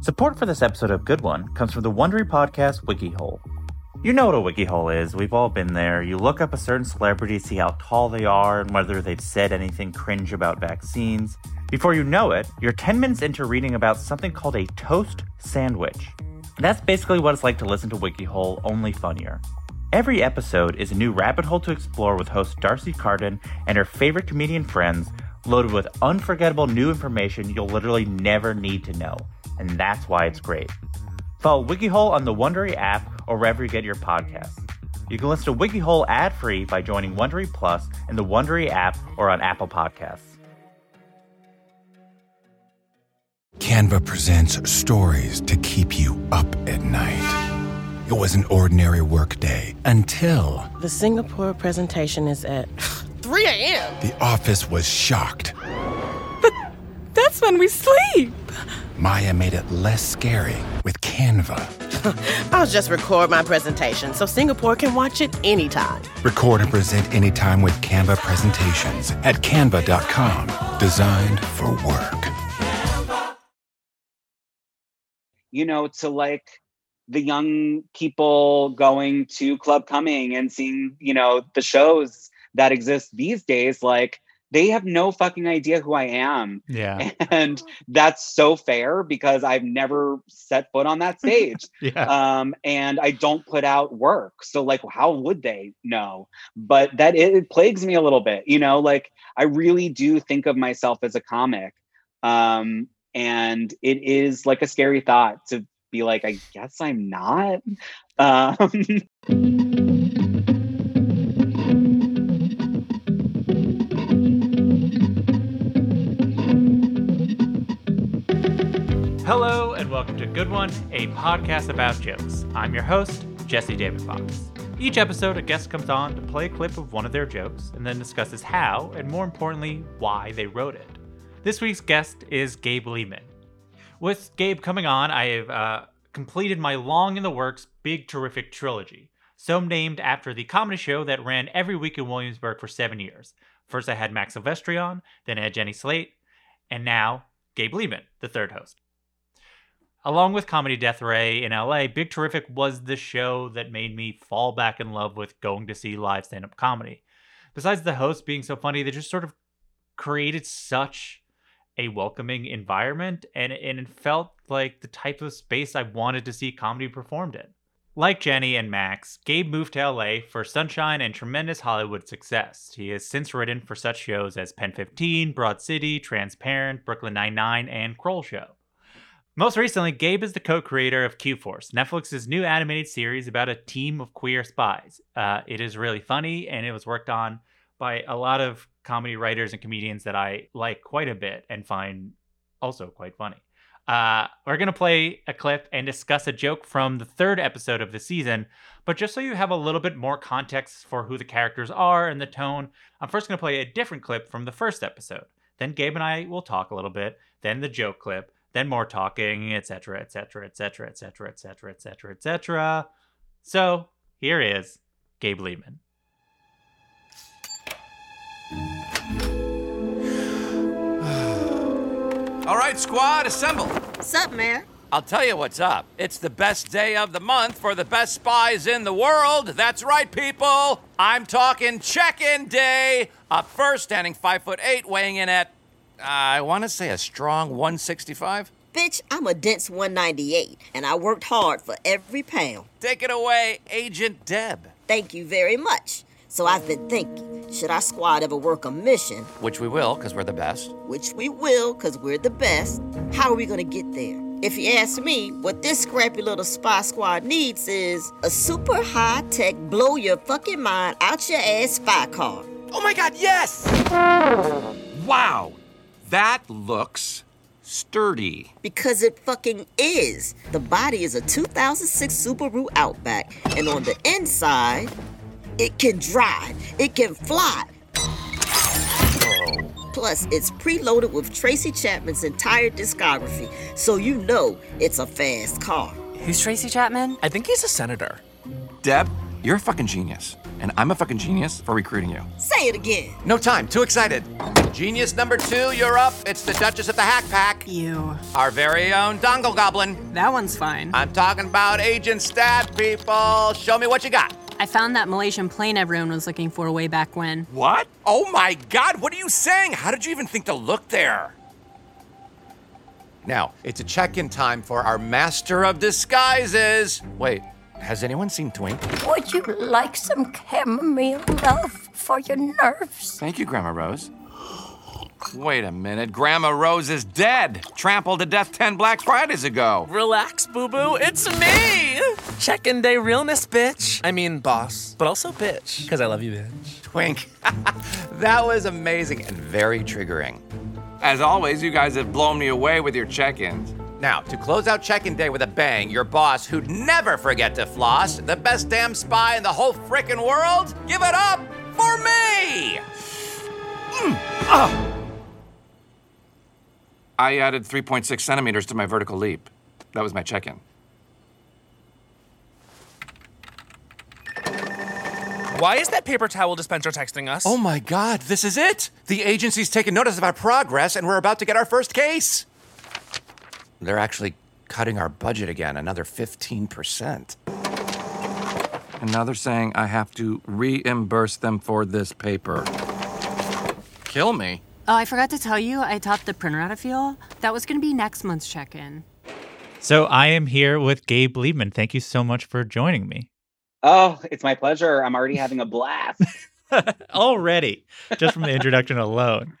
Support for this episode of Good One comes from the Wondery podcast WikiHole. You know what a WikiHole is. We've all been there. You look up a certain celebrity, see how tall they are, and whether they've said anything cringe about vaccines. Before you know it, you're 10 minutes into reading about something called a toast sandwich. That's basically what it's like to listen to WikiHole, only funnier. Every episode is a new rabbit hole to explore with host D'Arcy Carden and her favorite comedian friends, loaded with unforgettable new information you'll literally never need to know. And that's why it's great. Follow WikiHole on the Wondery app or wherever you get your podcasts. You can listen to WikiHole ad-free by joining Wondery Plus in the Wondery app or on Apple Podcasts. Canva presents stories to keep you up at night. It was an ordinary workday until The Singapore presentation is at 3 a.m. the office was shocked. But That's when we sleep. Maya made it less scary with Canva. I'll just record my presentation so Singapore can watch it anytime. Record and present anytime with Canva presentations at canva.com. Designed for work. you know, to like the young people going to Club Cumming and seeing, you know, the shows that exist these days, like they have no fucking idea who I am. Yeah. And that's so fair because I've never set foot on that stage. Yeah. um, and I don't put out work. So like how would they know? But that it, it plagues me a little bit, you know, like I really do think of myself as a comic. Um, and it is like a scary thought to be like, I guess I'm not. Um, Hello and welcome to Good One, a podcast about jokes. I'm your host, Jesse David Fox. Each episode, a guest comes on to play a clip of one of their jokes and then discusses how, and more importantly, why they wrote it. This week's guest is Gabe Liedman. With Gabe coming on, I have uh, completed my long in the works Big Terrific trilogy, so named after the comedy show that ran every week in Williamsburg for seven years. First, I had Max Silvestri on, then I had Jenny Slate, and now Gabe Liedman, the third host. Along with Comedy Death Ray in LA, Big Terrific was the show that made me fall back in love with going to see live stand up comedy. Besides the hosts being so funny, they just sort of created such a welcoming environment and, and it felt like the type of space I wanted to see comedy performed in. Like Jenny and Max, Gabe moved to LA for sunshine and tremendous Hollywood success. He has since written for such shows as Pen 15, Broad City, Transparent, Brooklyn Nine-Nine, and Kroll Show. Most recently, Gabe is the co-creator of Q-Force, Netflix's new animated series about a team of queer spies. Uh, it is really funny, and it was worked on by a lot of comedy writers and comedians that I like quite a bit and find also quite funny. Uh, we're going to play a clip and discuss a joke from the third episode of the season. But just so you have a little bit more context for who the characters are and the tone, I'm first going to play a different clip from the first episode. Then Gabe and I will talk a little bit, then the joke clip, then more talking, etc., etc., etc., etc., etc., etc., etc. So here is Gabe Liedman. All right, squad, assemble. What's up, Mayor? I'll tell you what's up. It's the best day of the month for the best spies in the world. That's right, people. I'm talking check-in day. Up first, standing five foot eight, weighing in at, I want to say a strong 165. Bitch, I'm a dense 198, and I worked hard for every pound. Take it away, Agent Deb. Thank you very much. So I've been thinking, should our squad ever work a mission, Which we will, because we're the best. which we will because we're the best, how are we gonna get there? If you ask me, what this scrappy little spy squad needs is a super high tech, blow your fucking mind out your ass spy car. Oh my god, yes! Wow, that looks sturdy. Because it fucking is. The body is a 2006 Subaru Outback, and on the inside, it can drive, it can fly. Plus, it's preloaded with Tracy Chapman's entire discography, so you know it's a fast car. Who's Tracy Chapman? I think he's a senator. Deb, you're a fucking genius. And I'm a fucking genius for recruiting you. Say it again. No time, too excited. Genius number two, you're up. It's the Duchess of the Hack Pack. You. Our very own Dongle Goblin. That one's fine. I'm talking about Agent Stat, people. Show me what you got. I found that Malaysian plane everyone was looking for way back when. What? Oh my god, what are you saying? How did you even think to look there? Now, it's a check in time for our Master of Disguises. Wait, has anyone seen Twink? Would you like some chamomile, love, for your nerves? Thank you, Grandma Rose. Wait a minute, Grandma Rose is dead. Trampled to death 10 Black Fridays ago. Relax, boo boo. It's me. Check in day realness, bitch. I mean, boss, but also bitch. Because I love you, bitch. Twink. that was amazing and very triggering. As always, you guys have blown me away with your check ins. Now, to close out check in day with a bang, your boss, who'd never forget to floss, the best damn spy in the whole frickin' world, give it up for me! Mm. Ah. I added 3.6 centimeters to my vertical leap. That was my check in. Why is that paper towel dispenser texting us? Oh my god, this is it! The agency's taken notice of our progress and we're about to get our first case. They're actually cutting our budget again, another 15%. And now they're saying I have to reimburse them for this paper. Kill me. Oh, I forgot to tell you, I topped the printer out of fuel. That was going to be next month's check in. So I am here with Gabe Liedman. Thank you so much for joining me. Oh, it's my pleasure. I'm already having a blast. already, just from the introduction alone.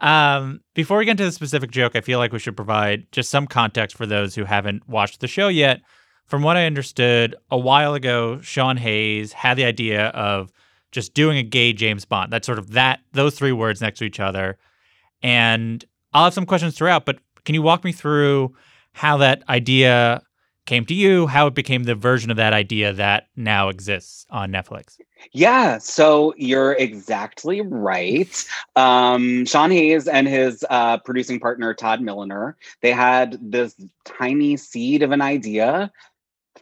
Um, before we get into the specific joke, I feel like we should provide just some context for those who haven't watched the show yet. From what I understood, a while ago, Sean Hayes had the idea of just doing a gay James Bond. That's sort of that those three words next to each other. And I'll have some questions throughout, but can you walk me through how that idea came to you, how it became the version of that idea that now exists on Netflix. Yeah, so you're exactly right. Um, Sean Hayes and his uh, producing partner Todd Milliner, they had this tiny seed of an idea,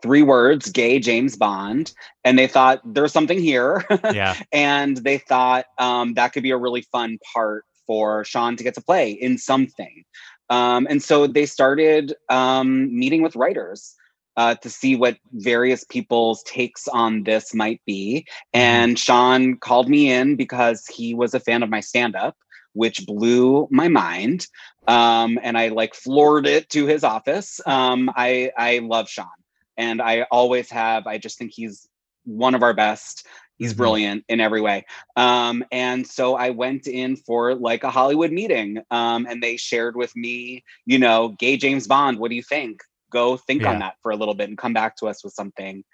three words, gay James Bond, and they thought there's something here. Yeah, and they thought um, that could be a really fun part for Sean to get to play in something. Um, and so they started um, meeting with writers uh, to see what various people's takes on this might be. And Sean called me in because he was a fan of my stand up, which blew my mind. Um, and I like floored it to his office. Um, I, I love Sean and I always have. I just think he's one of our best. He's mm-hmm. brilliant in every way. Um, and so I went in for like a Hollywood meeting um, and they shared with me, you know, gay James Bond, what do you think? Go think yeah. on that for a little bit and come back to us with something.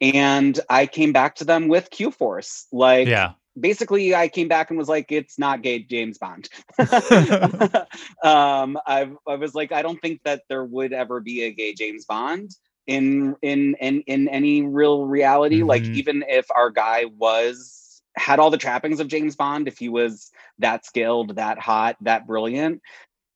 And I came back to them with Q Force. Like, yeah. basically, I came back and was like, it's not gay James Bond. um, I, I was like, I don't think that there would ever be a gay James Bond in in in in any real reality. Mm-hmm. Like, even if our guy was had all the trappings of James Bond, if he was that skilled, that hot, that brilliant,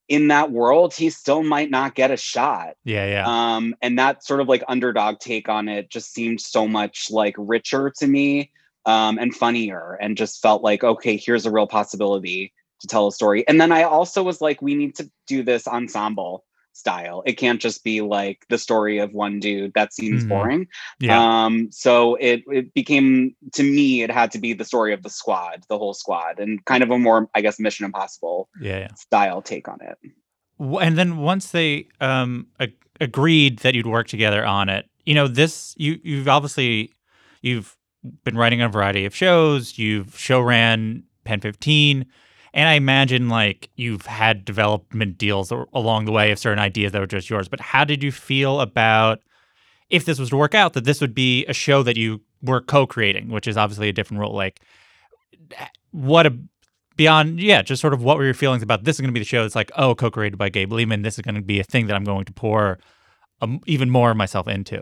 in that world, he still might not get a shot. Yeah, yeah. Um, and that sort of like underdog take on it just seemed so much like richer to me um, and funnier, and just felt like, okay, here's a real possibility to tell a story. And then I also was like, we need to do this ensemble style. It can't just be like the story of one dude. That seems mm-hmm. boring. Yeah. Um, so it it became to me, it had to be the story of the squad, the whole squad, and kind of a more, I guess, Mission Impossible yeah, yeah. style take on it. And then once they um ag- agreed that you'd work together on it, you know, this you you've obviously you've been writing on a variety of shows. You've show ran Pen 15 and I imagine like you've had development deals along the way of certain ideas that were just yours. But how did you feel about if this was to work out that this would be a show that you were co-creating, which is obviously a different role? Like, what a beyond yeah, just sort of what were your feelings about this is going to be the show that's like oh co-created by Gabe Liedman. This is going to be a thing that I'm going to pour um, even more of myself into.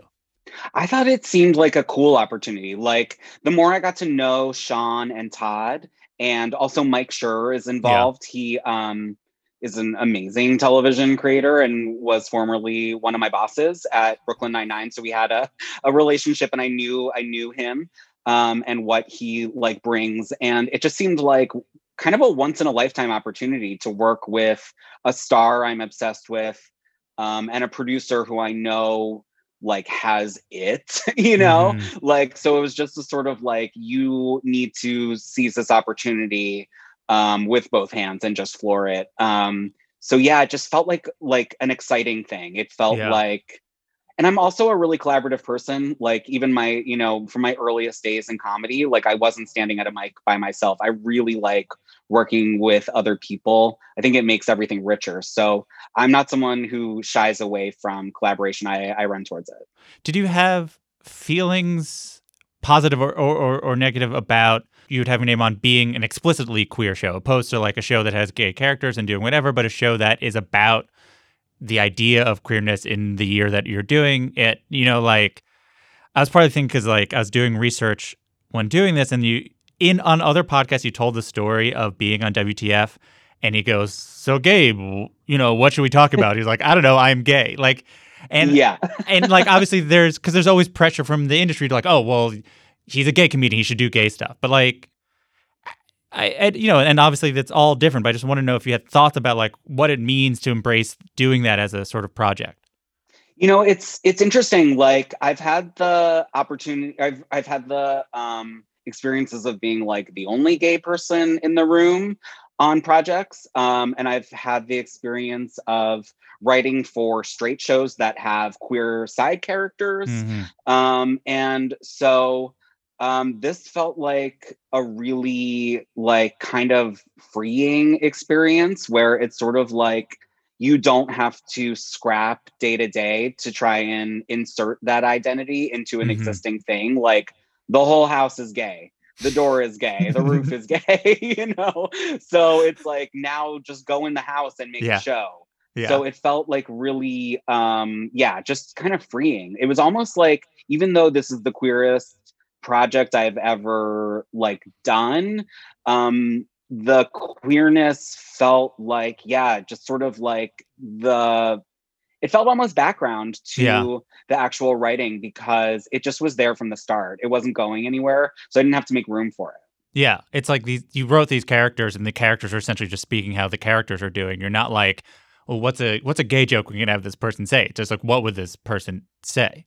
I thought it seemed like a cool opportunity. Like the more I got to know Sean and Todd and also Mike Schur is involved. Yeah. He um, is an amazing television creator and was formerly one of my bosses at Brooklyn Nine Nine. So we had a, a relationship, and I knew I knew him um, and what he like brings, and it just seemed like kind of a once in a lifetime opportunity to work with a star I'm obsessed with um, and a producer who I know like has it, you know? Mhm. Like, so it was just a sort of like, you need to seize this opportunity um, with both hands and just floor it. Um, so yeah, it just felt like like an exciting thing. It felt Yeah. like and I'm also a really collaborative person. Like even my, you know, from my earliest days in comedy, like I wasn't standing at a mic by myself. I really like working with other people. I think it makes everything richer. So I'm not someone who shies away from collaboration. I, I run towards it. Did you have feelings, positive or, or, or, negative, about you would have your name on being an explicitly queer show, opposed to like a show that has gay characters and doing whatever, but a show that is about the idea of queerness in the year that you're doing it? You know, like I was probably thinking because like I was doing research when doing this, and you in on other podcasts you told the story of being on WTF, and he goes, "So Gabe, you know, what should we talk about?" He's like, "I don't know, I'm gay." Like, and yeah. and like obviously there's because there's always pressure from the industry to like, oh well, he's a gay comedian, he should do gay stuff. But like, I, I you know, and obviously that's all different. But I just want to know if you had thoughts about like what it means to embrace doing that as a sort of project. You know, it's it's interesting. Like I've had the opportunity, I've I've had the um, experiences of being like the only gay person in the room on projects, um, and I've had the experience of writing for straight shows that have queer side characters, um, and so um, this felt like a really like kind of freeing experience where it's sort of like you don't have to scrap day to day to try and insert that identity into an Mhm. existing thing like the whole house is gay the door is gay the roof is gay you know so it's like now just go in the house and make Yeah. a show Yeah. so it felt like really um yeah just kind of freeing it was almost like even though this is the queerest project i've ever like done um the queerness felt like yeah just sort of like the it felt almost background to Yeah. the actual writing because it just was there from the start it wasn't going anywhere so i didn't have to make room for it Yeah, it's like these. You wrote these characters, and the characters are essentially just speaking how the characters are doing. You're not like, well, what's a what's a gay joke we can have this person say? It's just like, what would this person say?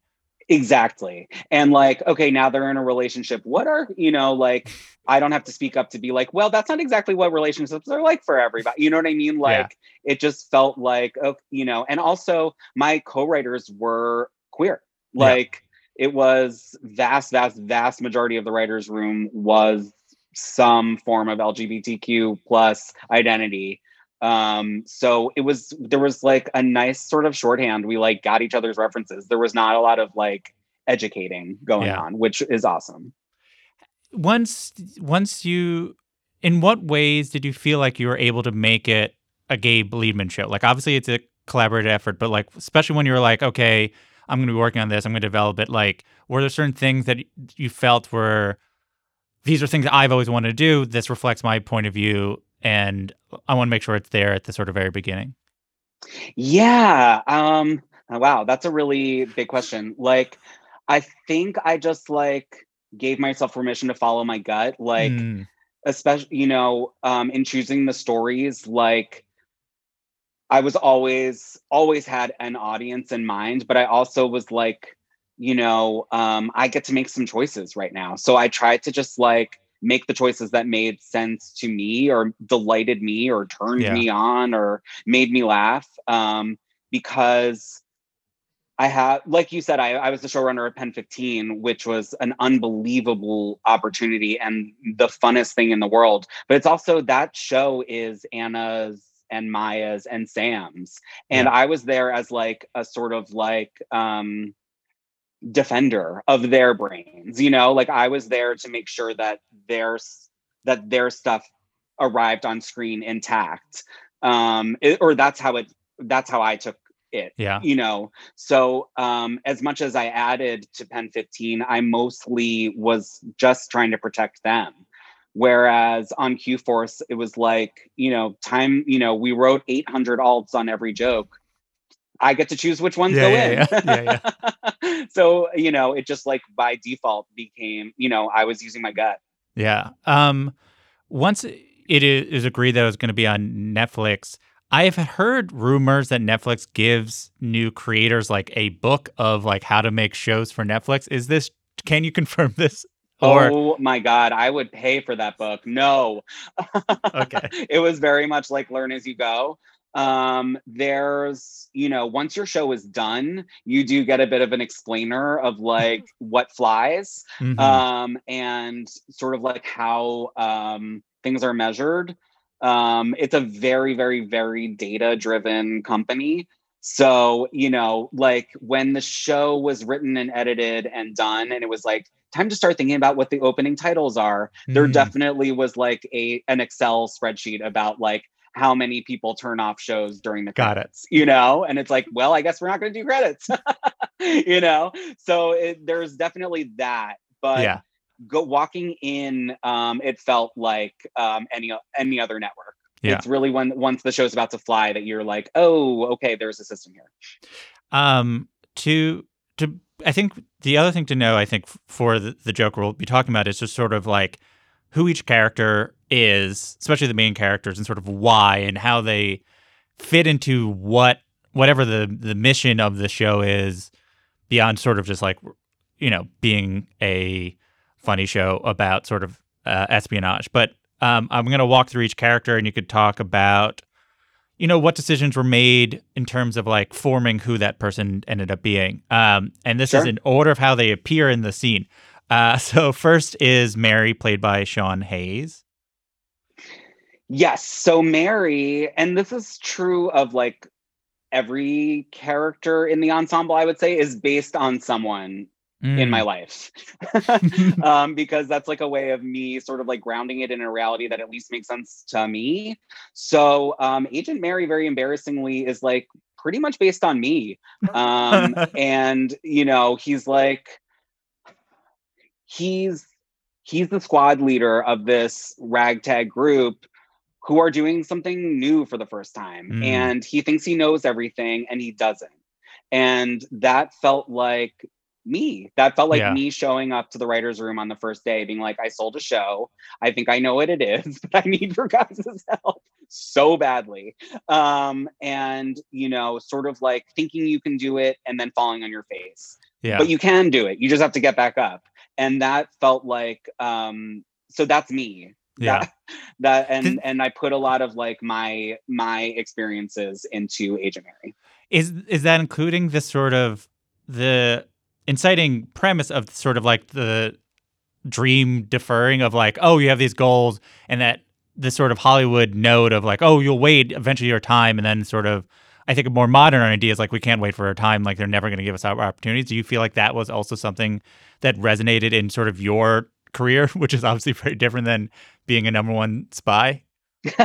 Exactly. And like, okay, now they're in a relationship. What are, you know, like, I don't have to speak up to be like, well, that's not exactly what relationships are like for everybody. You know what I mean? Like, it just felt like, oh, you know, and also my co writers were queer. Yeah. Like, it was vast, vast, vast majority of the writers' room was some form of LGBTQ plus identity. Um, so it was there was like a nice sort of shorthand. We like got each other's references. There was not a lot of like educating going Yeah. on, which is awesome. once once you in what ways did you feel like you were able to make it a Gabe Liedman show? Like obviously it's a collaborative effort, but like especially when you were like, okay, I'm going to be working on this, I'm going to develop it. Like, were there certain things that you felt were these are things that I've always wanted to do. This reflects my point of view, and I want to make sure it's there at the sort of very beginning. Yeah. Um wow, that's a really big question. Like I think I just like gave myself permission to follow my gut. Like Mm, especially you know um in choosing the stories like i was always always had an audience in mind but i also was like you know um i get to make some choices right now so i tried to just like make the choices that made sense to me or delighted me or turned Yeah. me on or made me laugh um because I have, like you said, I, I was the showrunner at Pen 15, which was an unbelievable opportunity and the funnest thing in the world. But it's also that show is Anna's and Maya's and Sam's. And Yeah. I was there as like a sort of like um defender of their brains, you know, like I was there to make sure that their that their stuff arrived on screen intact. Um it- or that's how it that's how I took it yeah, you know? So um as much as i added to pen 15 i mostly was just trying to protect them. Whereas on q force it was like you know time you know we wrote 800 alts on every joke i get to choose which ones Yeah, go yeah, in yeah. Yeah, so you know it just like by default became you know i was using my gut yeah. Um, once it is, agreed that it was going to be on Netflix. I have heard rumors that Netflix gives new creators like a book of like how to make shows for Netflix. Is this? Can you confirm this? Or oh my god, I would pay for that book. No. Okay. it was very much like learn as you go. Um, there's, you know, once your show is done, you do get a bit of an explainer of like what flies, Mhm. um, and sort of like how um things are measured. Um, it's a very, very, very data driven company. So, you know, like when the show was written and edited and done, and it was like time to start thinking about what the opening titles are, there Mm. definitely was like a an Excel spreadsheet about like how many people turn off shows during the Got it. credits, you know? And it's like, well, I guess we're not going to do credits, you know? So it, there's definitely that. But yeah. go walking in, um, it felt like um, any any other network. Yeah. It's really when once the show's about to fly that you're like, oh, okay, there's a system here. Um, to to I think the other thing to know, I think for the, the Joker we'll be talking about is just sort of like who each character is, especially the main characters, and sort of why and how they fit into what whatever the the mission of the show is, beyond sort of just like you know being a funny show about sort of uh, espionage. But um, I'm gonna walk through each character, and you could talk about you know what decisions were made in terms of like forming who that person ended up being. Um and this is in order of how they appear in the scene. Uh so first is mary played by sean hayes Yes. So Mary, and this is true of like every character in the ensemble, I would say, is based on someone in Mm. my life. um, because that's like a way of me sort of like grounding it in a reality that at least makes sense to me. So um Agent Mary, very embarrassingly, is like pretty much based on me. Um, and you know, he's like he's he's the squad leader of this ragtag group who are doing something new for the first time Mm. and he thinks he knows everything and he doesn't. And that felt like me. That felt like Yeah. me showing up to the writers room on the first day being like i sold a show. I think i know what it is but i need your guys' help so badly. Um and you know sort of like thinking you can do it and then falling on your face. Yeah. But you can do it. You just have to get back up. And that felt like um so that's me yeah. That, that and and i put a lot of like my my experiences into agent mary. Is is that including the sort of the inciting premise of sort of like the dream deferring of like oh you have these goals and that the sort of hollywood note of like oh you'll wait eventually your time and then sort of i think a more modern idea is like we can't wait for our time like they're never going to give us our opportunities. Do you feel like that was also something that resonated in sort of your career which is obviously very different than being a number one spy.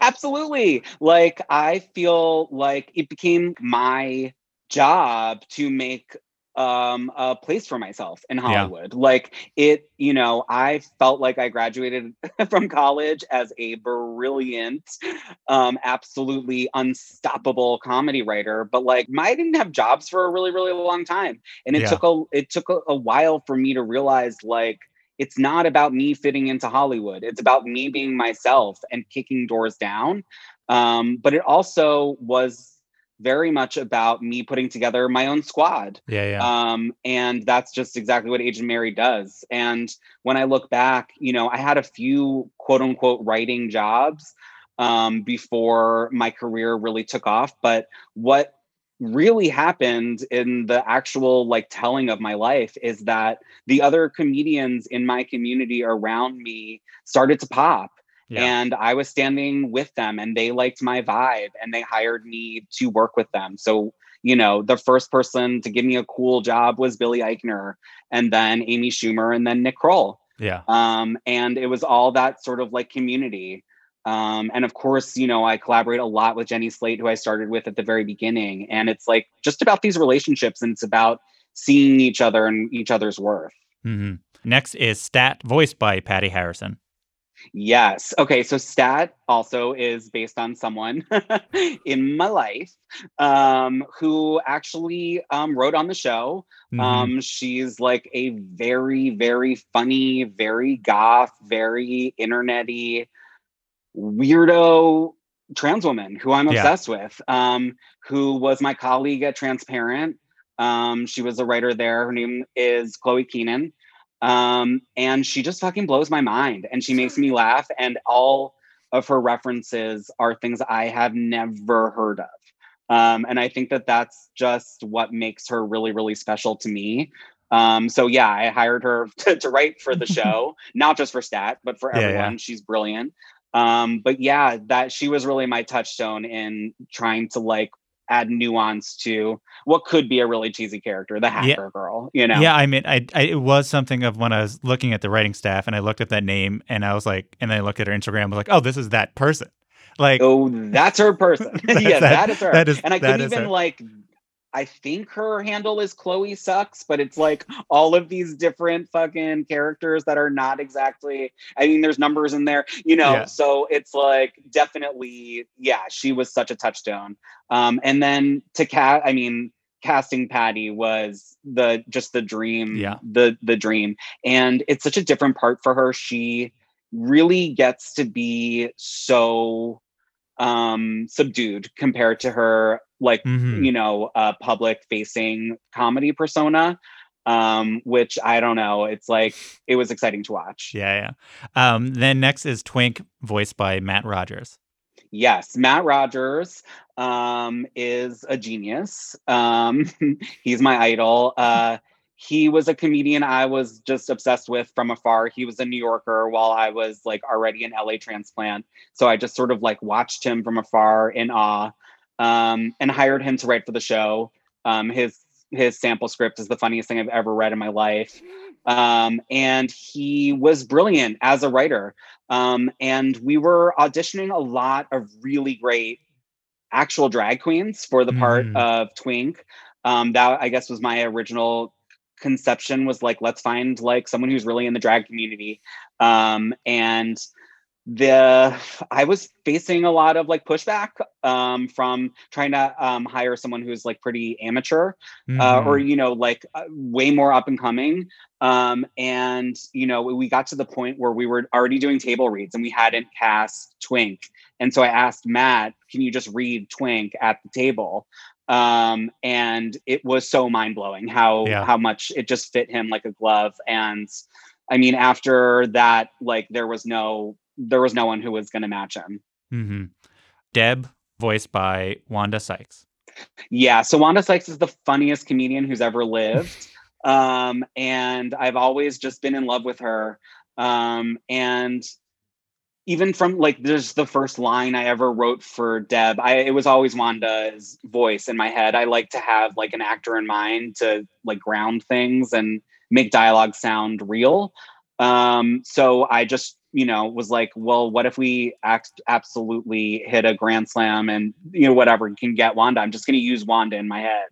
Absolutely. Like i feel like it became my job to make um a place for myself in hollywood. Like it you know i felt like i graduated from college as a brilliant um absolutely unstoppable comedy writer but like i didn't have jobs for a really really long time. And it Yeah. took a it took a, a while for me to realize like it's not about me fitting into Hollywood. It's about me being myself and kicking doors down. Um, but it also was very much about me putting together my own squad. yeah yeah Um, and that's just exactly what Agent Mary does. And when I look back, you know, I had a few quote unquote writing jobs um, before my career really took off. But what really happened in the actual like telling of my life is that the other comedians in my community around me started to pop yeah and I was standing with them and they liked my vibe and they hired me to work with them. So, you know, the first person to give me a cool job was Billy Eichner and then Amy Schumer and then Nick Kroll. yeah Um, and it was all that sort of like community. Um, and of course, you know, I collaborate a lot with Jenny Slate, who I started with at the very beginning. And it's like just about these relationships and it's about seeing each other and each other's worth. Mm-hmm. next is stat voiced by patty harrison Yes. Okay. So Stat also is based on someone in my life um, who actually um, wrote on the show. Mhm. Um, she's like a very, very funny, very goth, very internety weirdo trans woman who I'm Yeah. obsessed with, um, who was my colleague at Transparent. Um, she was a writer there. Her name is Chloe Keenan. Um, and she just fucking blows my mind and she makes me laugh. And all of her references are things I have never heard of. Um, and I think that that's just what makes her really, really special to me. Um, so yeah, I hired her to, to write for the show, not just for Stat, but for Yeah, yeah. everyone. She's brilliant. Um, but yeah, that she was really my touchstone in trying to like add nuance to what could be a really cheesy character, the hacker girl, you know? Yeah, I mean, I, I it was something of when I was looking at the writing staff and I looked at that name and I was like, and then I looked at her Instagram, I was like, oh, this is that person. Like, Oh, that's her person. That's yeah, that- that is her. that is- and I could is even her. like I think her handle is Chloe sucks, but it's like all of these different fucking characters that are not exactly I mean there's numbers in there, you know. Yeah. So it's like definitely yeah, she was such a touchstone. Um and then to cat I mean casting Patty was the just the dream Yeah. the the dream and it's such a different part for her she really gets to be so um subdued compared to her like Mhm. you know uh public facing comedy persona um which i don't know it's like it was exciting to watch yeah, yeah. Um, then next is Twink, voiced by Matt Rogers. yes matt rogers um is a genius um he's my idol uh he was a comedian i was just obsessed with from afar he was a new yorker while i was like already an la transplant so i just sort of like watched him from afar in awe um and hired him to write for the show um his his sample script is the funniest thing i've ever read in my life um and he was brilliant as a writer um, and we were auditioning a lot of really great actual drag queens for the part Mhm. of Twink. Um, that I guess was my original conception was like, let's find like someone who's really in the drag community. Um, and the I was facing a lot of like pushback um, from trying to um, hire someone who's like pretty amateur uh, or you know like uh, way more up and coming. Um and you know we got to the point where we were already doing table reads and we hadn't cast twink. And so i asked matt can you just read twink at the table? Um and it was so mind-blowing how Yeah. how much it just fit him like a glove. And i mean after that like there was no there was no one who was going to match him hmm Deb, voiced by Wanda Sykes. Yeah, so Wanda Sykes is the funniest comedian who's ever lived. um, and I've always just been in love with her. Um, and even from like there's the first line I ever wrote for Deb, I it was always Wanda's voice in my head. I like to have like an actor in mind to like ground things and make dialogue sound real. Um, so I just, you know, was like, well, what if we act absolutely hit a grand slam and you know whatever can get Wanda? I'm just going to use Wanda in my head.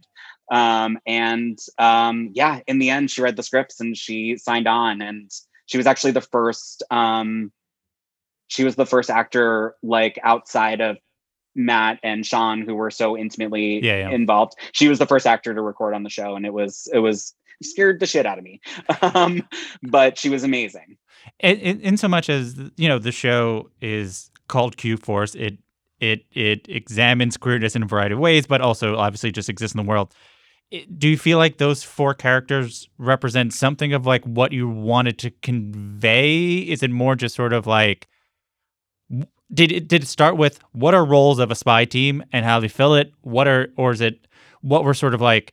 Um, and um, yeah, in the end, she read the scripts and she signed on, and she was actually the first. Um, she was the first actor like outside of Matt and Sean, who were so intimately Yeah, yeah. involved. She was the first actor to record on the show, and it was it was scared the shit out of me. Um, but she was amazing. in, in, in so much as you know the show is called q force it it it examines queerness in a variety of ways but also obviously just exists in the world It- do you feel like those four characters represent something of like what you wanted to convey is it more just sort of like did it did it start with what are roles of a spy team and how they fill it what are or is it what were sort of like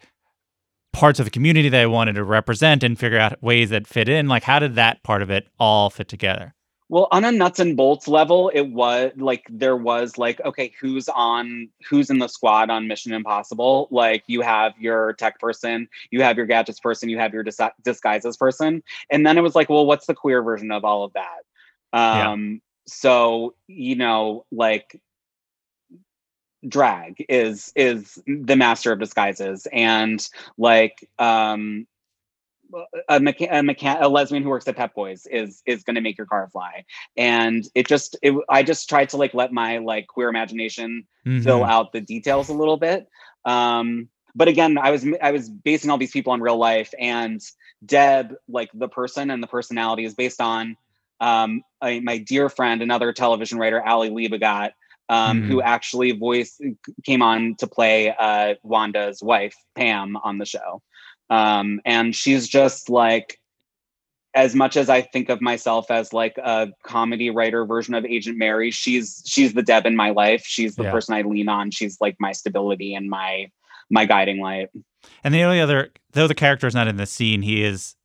parts of the community that I wanted to represent and figure out ways that fit in. Like, how did that part of it all fit together? Well, on a nuts and bolts level, it was like there was like, okay, who's on who's in the squad on Mission Impossible? Like you have your tech person, you have your gadgets person, you have your dis- disguises person. And then it was like, well, what's the queer version of all of that? Yeah. Um, so, you know, like drag is is the master of disguises and like um a, mecha- a, mecha- a lesbian who works at Pep Boys is is going to make your car fly, and it just it, I just tried to like let my like queer imagination fill Mhm. out the details a little bit. Um, but again, I was I was basing all these people on real life, and Deb, like the person and the personality, is based on um, I, my dear friend, another television writer, Ali Liebegott, um, Mhm. who actually voiced came on to play uh, Wanda's wife, Pam, on the show. Um, and she's just like, as much as I think of myself as like a comedy writer version of Agent Mary, she's she's the Deb in my life. She's the Yeah. person I lean on. She's like my stability and my my guiding light. And the only other, though the character is not in the scene, he is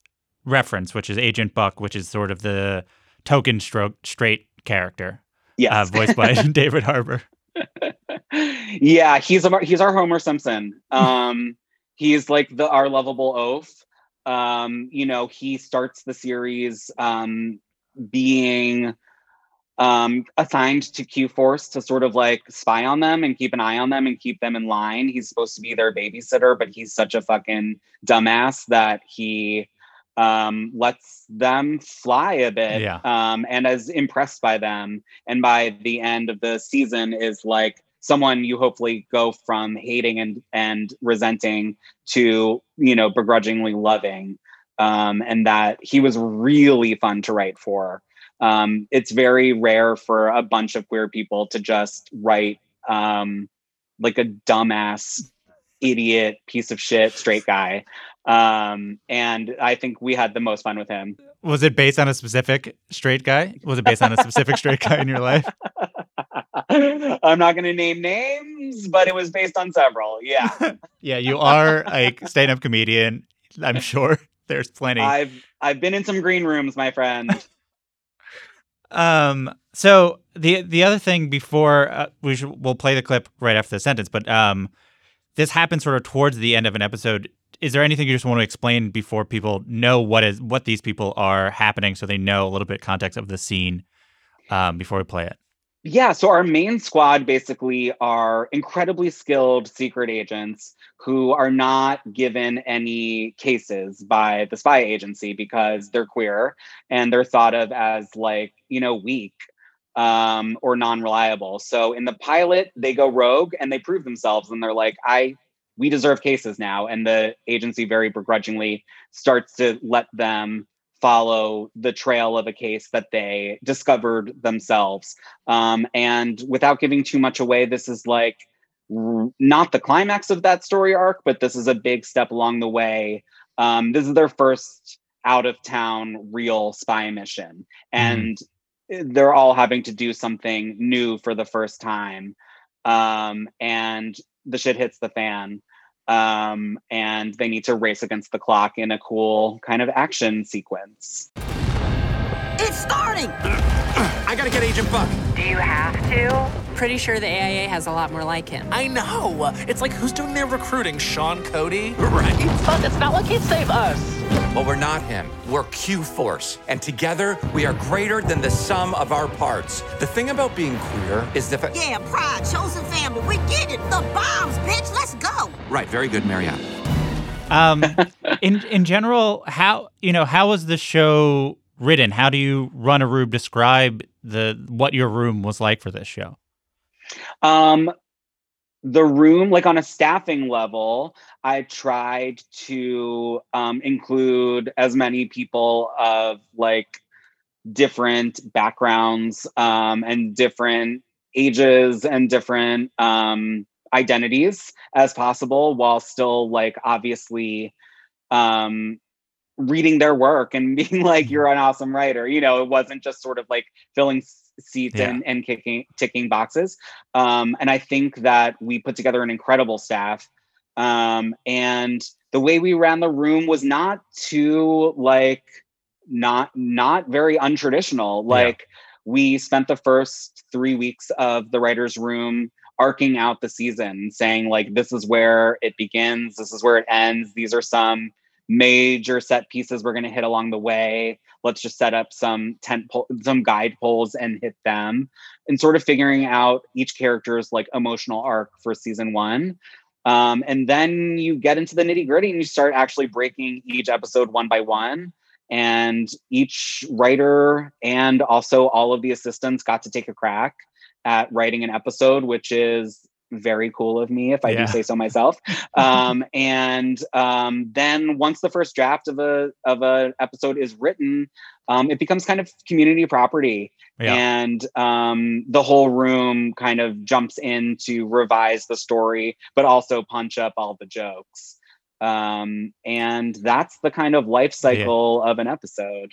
referenced, which is Agent Buck, which is sort of the token stroke straight character, Yes. uh, voiced by David Harbour. yeah, he's a, he's our Homer Simpson. Um, he's like the our lovable oaf. Um, you know, he starts the series um, being um, assigned to Q Force to sort of like spy on them and keep an eye on them and keep them in line. He's supposed to be their babysitter, but he's such a fucking dumbass that he um, lets them fly a bit Yeah. um, and is impressed by them. And by the end of the season, is like someone you hopefully go from hating and and resenting to you know begrudgingly loving. Um, and that he was really fun to write for. Um, it's very rare for a bunch of queer people to just write um, like a dumbass idiot piece of shit straight guy um and i think we had the most fun with him Was it based on a specific straight guy? Was it based on a specific straight guy in your life? i'm not going to name names but it was based on several yeah Yeah, you are a stand-up comedian. I'm sure there's plenty. i've i've been in some green rooms my friend Um. So the the other thing before uh, we should we'll play the clip right after the sentence, but um, this happens sort of towards the end of an episode. Is there anything you just want to explain before people know what is what these people are happening, so they know a little bit context of the scene um, before we play it? Yeah, so our main squad basically are incredibly skilled secret agents who are not given any cases by the spy agency because they're queer and they're thought of as like, you know, weak um, or non-reliable. So in the pilot, they go rogue and they prove themselves and they're like, I we deserve cases now. And the agency very begrudgingly starts to let them follow the trail of a case that they discovered themselves. Um, and without giving too much away, this is like r- not the climax of that story arc, but this is a big step along the way. Um, this is their first out of town real spy mission. And they're all having to do something new for the first time. Um, and the shit hits the fan. Um, and they need to race against the clock in a cool kind of action sequence. It's starting! I gotta get Agent Buck. Do you have to? Pretty sure the AIA has a lot more like him. I know. It's like who's doing their recruiting? Sean Cody? Right. But it's not like he'd save us. Well, we're not him. We're Q Force. And together, we are greater than the sum of our parts. The thing about being queer is the fact. Yeah, pride, chosen family, we get it. The bombs, bitch, let's go. Right, very good, Marianne. Um, in in general, how you know how was the show written? How do you run a room? Describe the what your room was like for this show. Um, the room, like on a staffing level, I tried to um, include as many people of like different backgrounds um, and different ages and different um, identities as possible, while still like obviously um, reading their work and being like, "You're an awesome writer." You know, it wasn't just sort of like filling seats Yeah. and, and kicking ticking boxes. Um, and I think that we put together an incredible staff. Um, and the way we ran the room was not too like not not very untraditional. Like we spent the first three weeks of the writers' room arcing out the season, saying like this is where it begins, this is where it ends. These are some major set pieces we're going to hit along the way. Let's just set up some tent pole, some guide poles and hit them, and sort of figuring out each character's like emotional arc for season one. Um, and then you get into the nitty gritty and you start actually breaking each episode one by one. And each writer and also all of the assistants got to take a crack at writing an episode, which is very cool of me if I Yeah. do say so myself. Um, and um, then once the first draft of a of a episode is written, um, it becomes kind of community property, Yeah. and um, the whole room kind of jumps in to revise the story, but also punch up all the jokes. Um, and that's the kind of life cycle of an episode.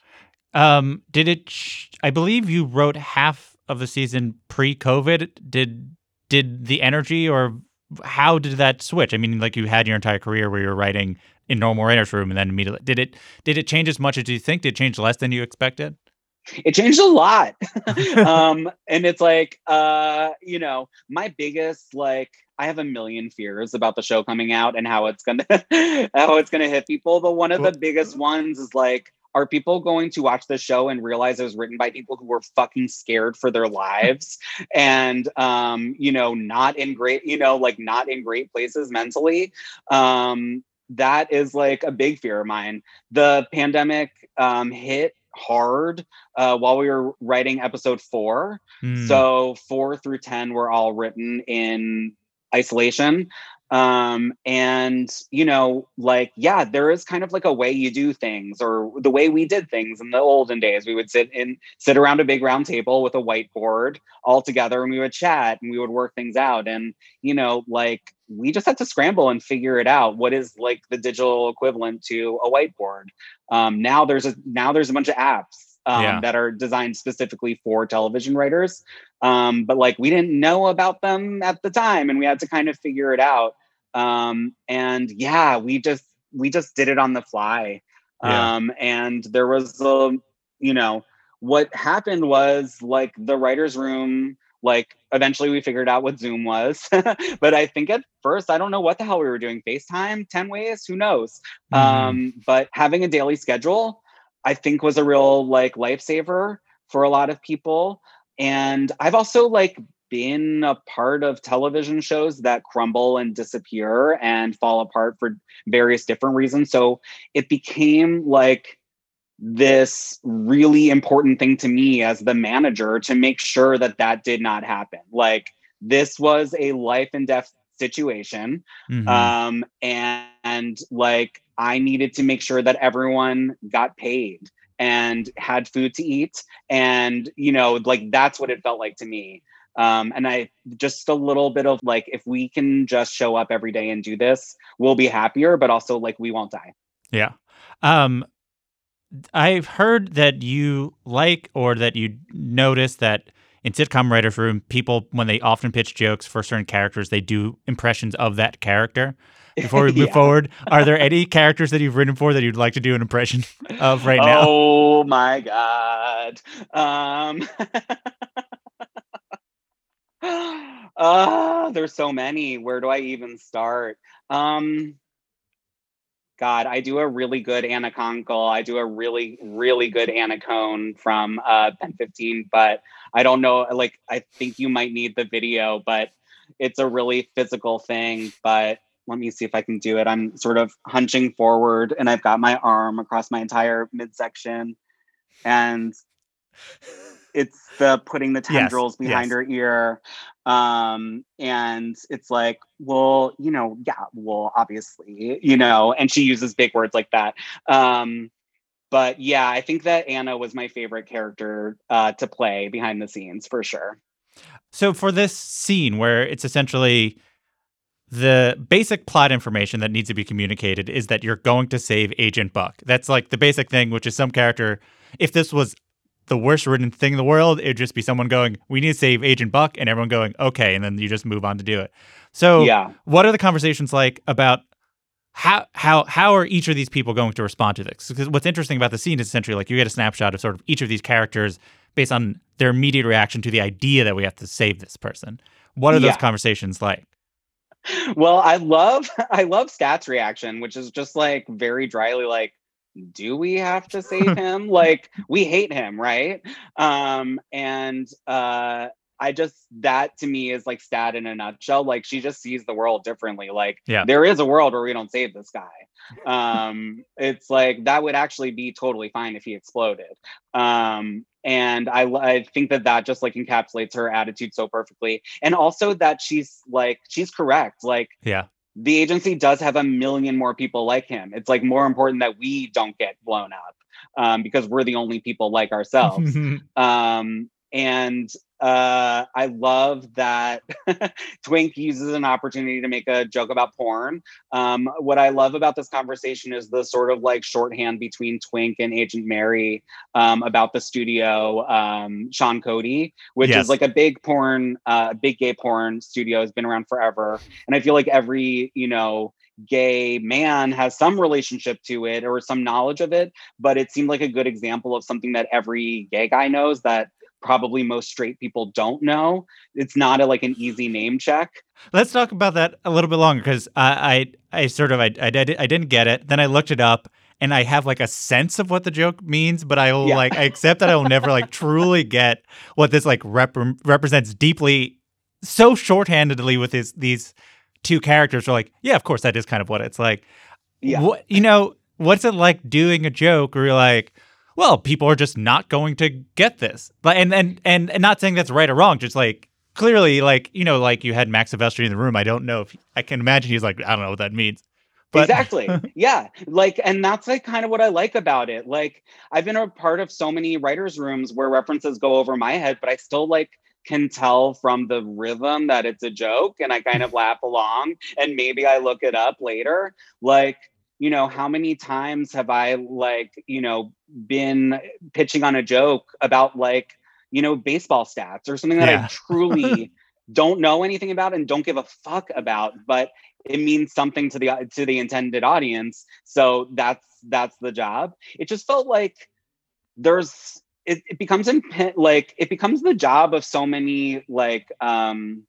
Um, did it? Ch- I believe you wrote half of the season pre-COVID. Did did the energy or how did that switch? I mean, like you had your entire career where you were writing in normal writers' room, and then immediately did it did it change as much as you think? Did it change less than you expected? it changed a lot um and it's like uh you know my biggest like i have a million fears about the show coming out and how it's gonna how it's gonna hit people but one of the biggest ones is like are people going to watch the show and realize it was written by people who were fucking scared for their lives and um you know not in great you know like not in great places mentally um that is like a big fear of mine the pandemic um hit hard uh, while we were writing episode four. Hmm. So four through 10 were all written in isolation. Um, and, you know, like, yeah, there is kind of like a way you do things or the way we did things in the olden days. We would sit in, sit around a big round table with a whiteboard all together and we would chat and we would work things out. And, you know, like, we just had to scramble and figure it out. What is like the digital equivalent to a whiteboard? Um, now there's a now there's a bunch of apps um, Yeah. that are designed specifically for television writers. Um, but like we didn't know about them at the time, and we had to kind of figure it out. Um, and yeah, we just we just did it on the fly. Yeah. Um, and there was a you know what happened was like the writers' room. Like eventually we figured out what Zoom was, but I think at first I don't know what the hell we were doing. FaceTime, ten ways, who knows? Mhm. Um, but having a daily schedule, I think was a real like lifesaver for a lot of people. And I've also like been a part of television shows that crumble and disappear and fall apart for various different reasons. So it became like this really important thing to me as the manager to make sure that that did not happen. Like this was a life and death situation Mhm. um and, and like i needed to make sure that everyone got paid and had food to eat and you know like that's what it felt like to me um and i just a little bit of like if we can just show up every day and do this we'll be happier but also like we won't die Yeah. Um I've heard that you like or that you notice that in sitcom writers room people when they often pitch jokes for certain characters they do impressions of that character. Before we move Yeah. forward, are there any characters that you've written for that you'd like to do an impression of right now? oh my god um ah there's so many where do i even start um God, I do a really good Anna Konkle. I do a really, really good Anna Cone from uh, Pen 15, but I don't know. Like, I think you might need the video, but it's a really physical thing. But let me see if I can do it. I'm sort of hunching forward and I've got my arm across my entire midsection. And it's the putting the Yes, tendrils behind yes. her ear. Um, and it's like, well, you know, yeah, well, obviously, you know, and she uses big words like that. Um, but yeah, I think that Anna was my favorite character uh, to play behind the scenes for sure. So for this scene where it's essentially the basic plot information that needs to be communicated is that you're going to save Agent Buck. That's like the basic thing, which is some character. If this was the worst written thing in the world, it'd just be someone going, "We need to save Agent Buck," and everyone going, "Okay," and then you just move on to do it. So, Yeah. what are the conversations like about how how how are each of these people going to respond to this? Because what's interesting about the scene is essentially like you get a snapshot of sort of each of these characters based on their immediate reaction to the idea that we have to save this person. What are those conversations like? Well, I love I love Stats reaction, which is just like very dryly like, do we have to save him? like we hate him, right? Um, and uh I just that to me is like stat in a nutshell. Like she just sees the world differently. Like Yeah. there is a world where we don't save this guy. Um, it's like that would actually be totally fine if he exploded. Um, and I, I think that that just like encapsulates her attitude so perfectly. And also that she's like she's correct. Like Yeah. the agency does have a million more people like him. It's like more important that we don't get blown up um, because we're the only people like ourselves. Um, and uh, I love that Twink uses an opportunity to make a joke about porn. Um, what I love about this conversation is the sort of like shorthand between Twink and Agent Mary um, about the studio, um, Sean Cody, which Yes. is like a big porn, uh, big gay porn studio, has been around forever. And I feel like every, you know, gay man has some relationship to it or some knowledge of it but it seemed like a good example of something that every gay guy knows that probably most straight people don't know it's not a like an easy name check Let's talk about that a little bit longer because I, I, I sort of, I, I, I didn't get it. Then I looked it up, and I have like a sense of what the joke means, but I will Yeah. like, I accept that I will never like truly get what this like rep- represents deeply, so shorthandedly with his these two characters. Are like, yeah, of course, that is kind of what it's like. Yeah. What you know, what's it like doing a joke where you're like, well, people are just not going to get this. Like, and and and, and not saying that's right or wrong, just like clearly, like you know, like you had Max Silvestri in the room. I don't know if I can imagine he's like, I don't know what that means. But exactly yeah like and that's like kind of what i like about it like i've been a part of so many writers rooms where references go over my head but i still like can tell from the rhythm that it's a joke and i kind of laugh along and maybe i look it up later like you know how many times have i like you know been pitching on a joke about like you know baseball stats or something that Yeah. i truly don't know anything about and don't give a fuck about but it means something to the to the intended audience so that's that's the job it just felt like there's it, it becomes imp- like it becomes the job of so many like um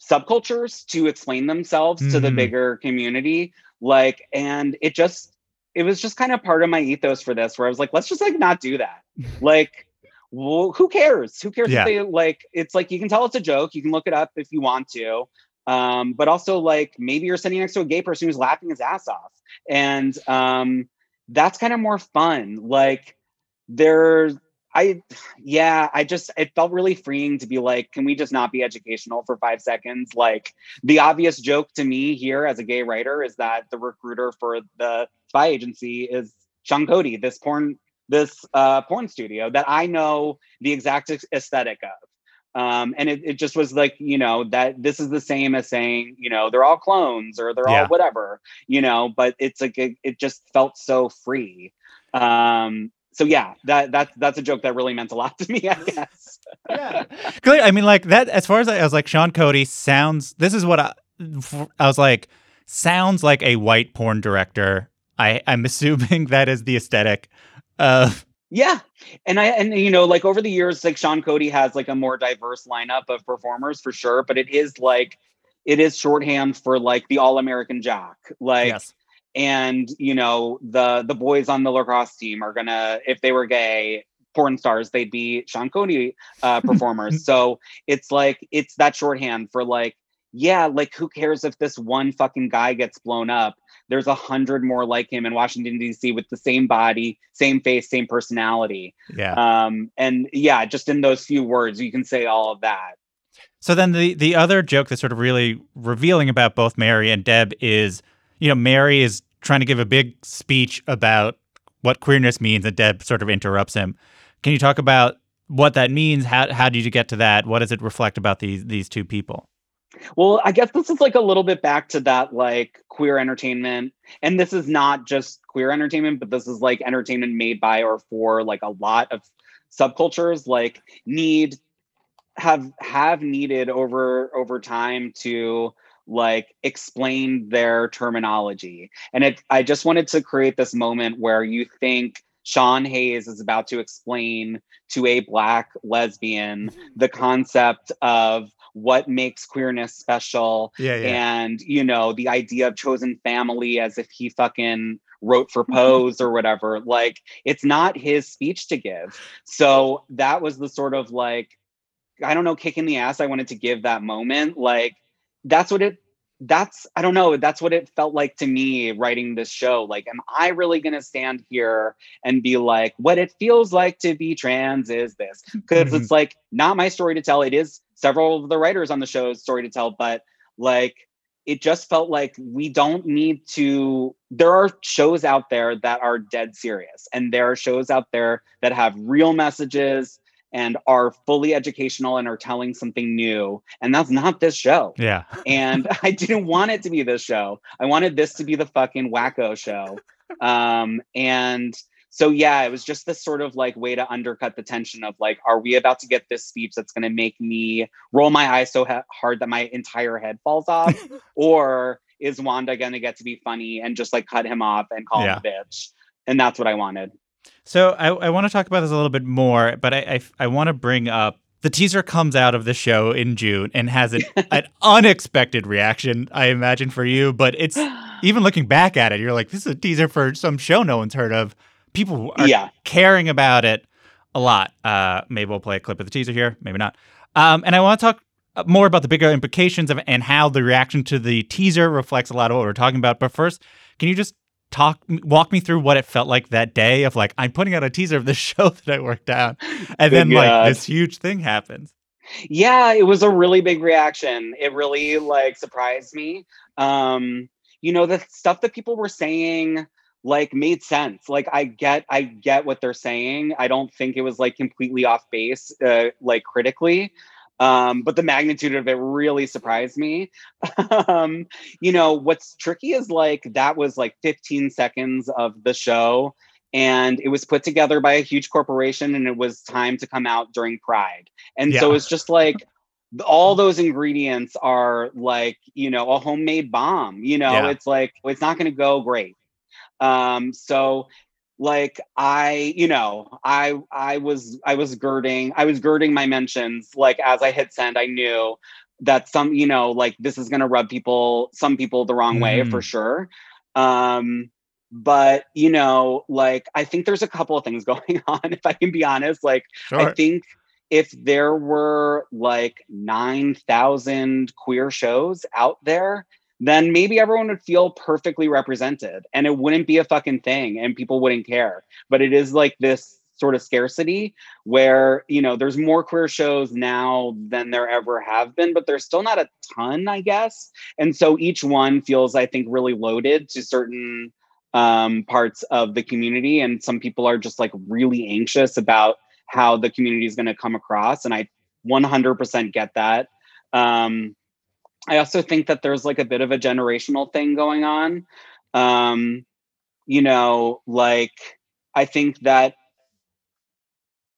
subcultures to explain themselves to the Mhm. bigger community like and it just it was just kind of part of my ethos for this where i was like let's just like not do that. Like well, who cares? Who cares Yeah. if they like it's like you can tell it's a joke you can look it up if you want to um but also like maybe you're sitting next to a gay person who's laughing his ass off. And um that's kind of more fun. Like there's I yeah, I just it felt really freeing to be like, can we just not be educational for five seconds? Like the obvious joke to me here as a gay writer is that the recruiter for the spy agency is Sean Cody, this porn this uh, porn studio that I know the exact aesthetic of. Um, and it, it just was like, you know, that this is the same as saying, you know, they're all clones or they're Yeah. all whatever, you know, but it's like, it, it just felt so free. Um, so yeah, that that's that's a joke that really meant a lot to me, I guess. yeah, Clear- I mean, like that. As far as I, I was like, Sean Cody sounds. This is what I, I was like. Sounds like a white porn director. I I'm assuming that is the aesthetic of. Yeah. And I and you know, like over the years, like Sean Cody has like a more diverse lineup of performers for sure, but it is like it is shorthand for like the all-American jock. Like Yes. And you know, the the boys on the lacrosse team are gonna, if they were gay porn stars, they'd be Sean Cody uh performers. so it's like it's that shorthand for like, yeah, like who cares if this one fucking guy gets blown up? There's a hundred more like him in Washington, DC with the same body, same face, same personality. Yeah. Um, and yeah, just in those few words, you can say all of that. So then the the other joke that's sort of really revealing about both Mary and Deb is, you know, Mary is trying to give a big speech about what queerness means, and Deb sort of interrupts him. Can you talk about what that means? How how did you get to that? What does it reflect about these these two people? Well, I guess this is like a little bit back to that like queer entertainment. And this is not just queer entertainment, but this is like entertainment made by or for like a lot of subcultures like need have have needed over over time to like explain their terminology. And it I just wanted to create this moment where you think Sean Hayes is about to explain to a black lesbian the concept of what makes queerness special Yeah, yeah. and you know the idea of chosen family as if he fucking wrote for pose or whatever like it's not his speech to give so that was the sort of like i don't know kick in the ass i wanted to give that moment like that's what it that's I don't know, that's what it felt like to me writing this show. Like, am I really gonna stand here and be like, what it feels like to be trans is this? Because mm-hmm. it's like not my story to tell. It is several of the writers on the show's story to tell, but like it just felt like we don't need to there are shows out there that are dead serious and there are shows out there that have real messages and are fully educational and are telling something new and that's not this show. Yeah. and i didn't want it to be this show. I wanted this to be the fucking wacko show. Um and so yeah it was just this sort of like way to undercut the tension of like are we about to get this speech that's going to make me roll my eyes so ha- hard that my entire head falls off? Or is wanda going to get to be funny and just like cut him off and call him a bitch? And that's what i wanted So I, I want to talk about this a little bit more, but I I, I want to bring up the teaser comes out of the show in June and has an, an unexpected reaction, I imagine for you. But it's even looking back at it, you're like, this is a teaser for some show no one's heard of. People are Yeah. caring about it a lot. Uh, maybe we'll play a clip of the teaser here, maybe not. Um, and I want to talk uh, more about the bigger implications of and how the reaction to the teaser reflects a lot of what we're talking about. But first, can you just talk walk me through what it felt like that day of like I'm putting out a teaser of the show that I worked out, and then like this huge thing happens. yeah it was a really big reaction. It really like surprised me. Um you know the stuff that people were saying like made sense. Like i get i get what they're saying. I don't think it was like completely off base uh, like critically um but the magnitude of it really surprised me. Um you know what's tricky is like that was like 15 seconds of the show and it was put together by a huge corporation and it was time to come out during pride. And so it's just like all those ingredients are like you know a homemade bomb you know? Yeah. it's like it's not going to go great. Um so like i you know i i was i was girding i was girding my mentions like as i hit send i knew that some you know like this is going to rub people some people the wrong way for Mm. sure. Um but you know like i think there's a couple of things going on if i can be honest. Like I think if there were like 9,000 queer shows out there, then maybe everyone would feel perfectly represented and it wouldn't be a fucking thing and people wouldn't care. But it is like this sort of scarcity where, you know, there's more queer shows now than there ever have been, but there's still not a ton, I guess. And so each one feels, I think, really loaded to certain um, parts of the community. And some people are just like really anxious about how the community is going to come across and i 100% get that um i also think that there's like a bit of a generational thing going on. Um you know like i think that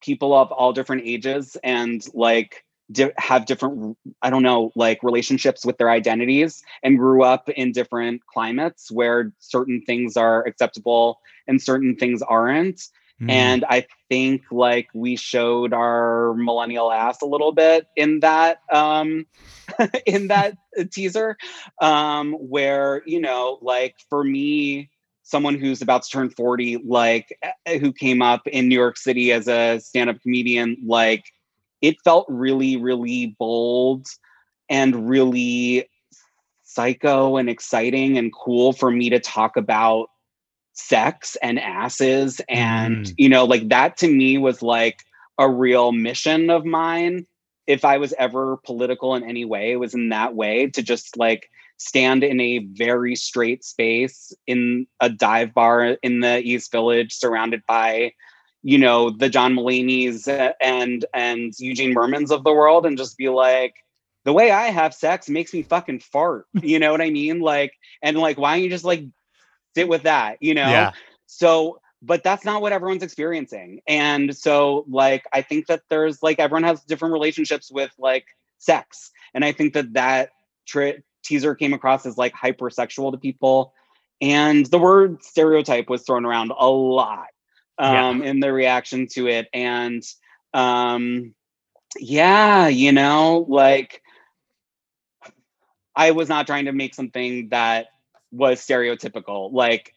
people of all different ages and like di- have different i don't know like relationships with their identities and grew up in different climates where certain things are acceptable and certain things aren't Mm. and i think like we showed our millennial ass a little bit in that um in that teaser um where you know like for me someone who's about to turn 40 like eh, who came up in new york city as a stand-up comedian like it felt really really bold and really psycho and exciting and cool for me to talk about sex and asses and Mm. you know like that to me was like a real mission of mine. If i was ever political in any way it was in that way to just like stand in a very straight space in a dive bar in the east village surrounded by you know the john mulaney's uh, and and Eugene Mirmans of the world and just be like the way i have sex makes me fucking fart. You know what i mean? Like and like why don't you just like sit with that you know? Yeah. so but that's not what everyone's experiencing. And so like i think that there's like everyone has different relationships with like sex. And i think that that tra- teaser came across as like hypersexual to people. And the word stereotype was thrown around a lot um in the reaction to it. And um yeah you know like i was not trying to make something that was stereotypical like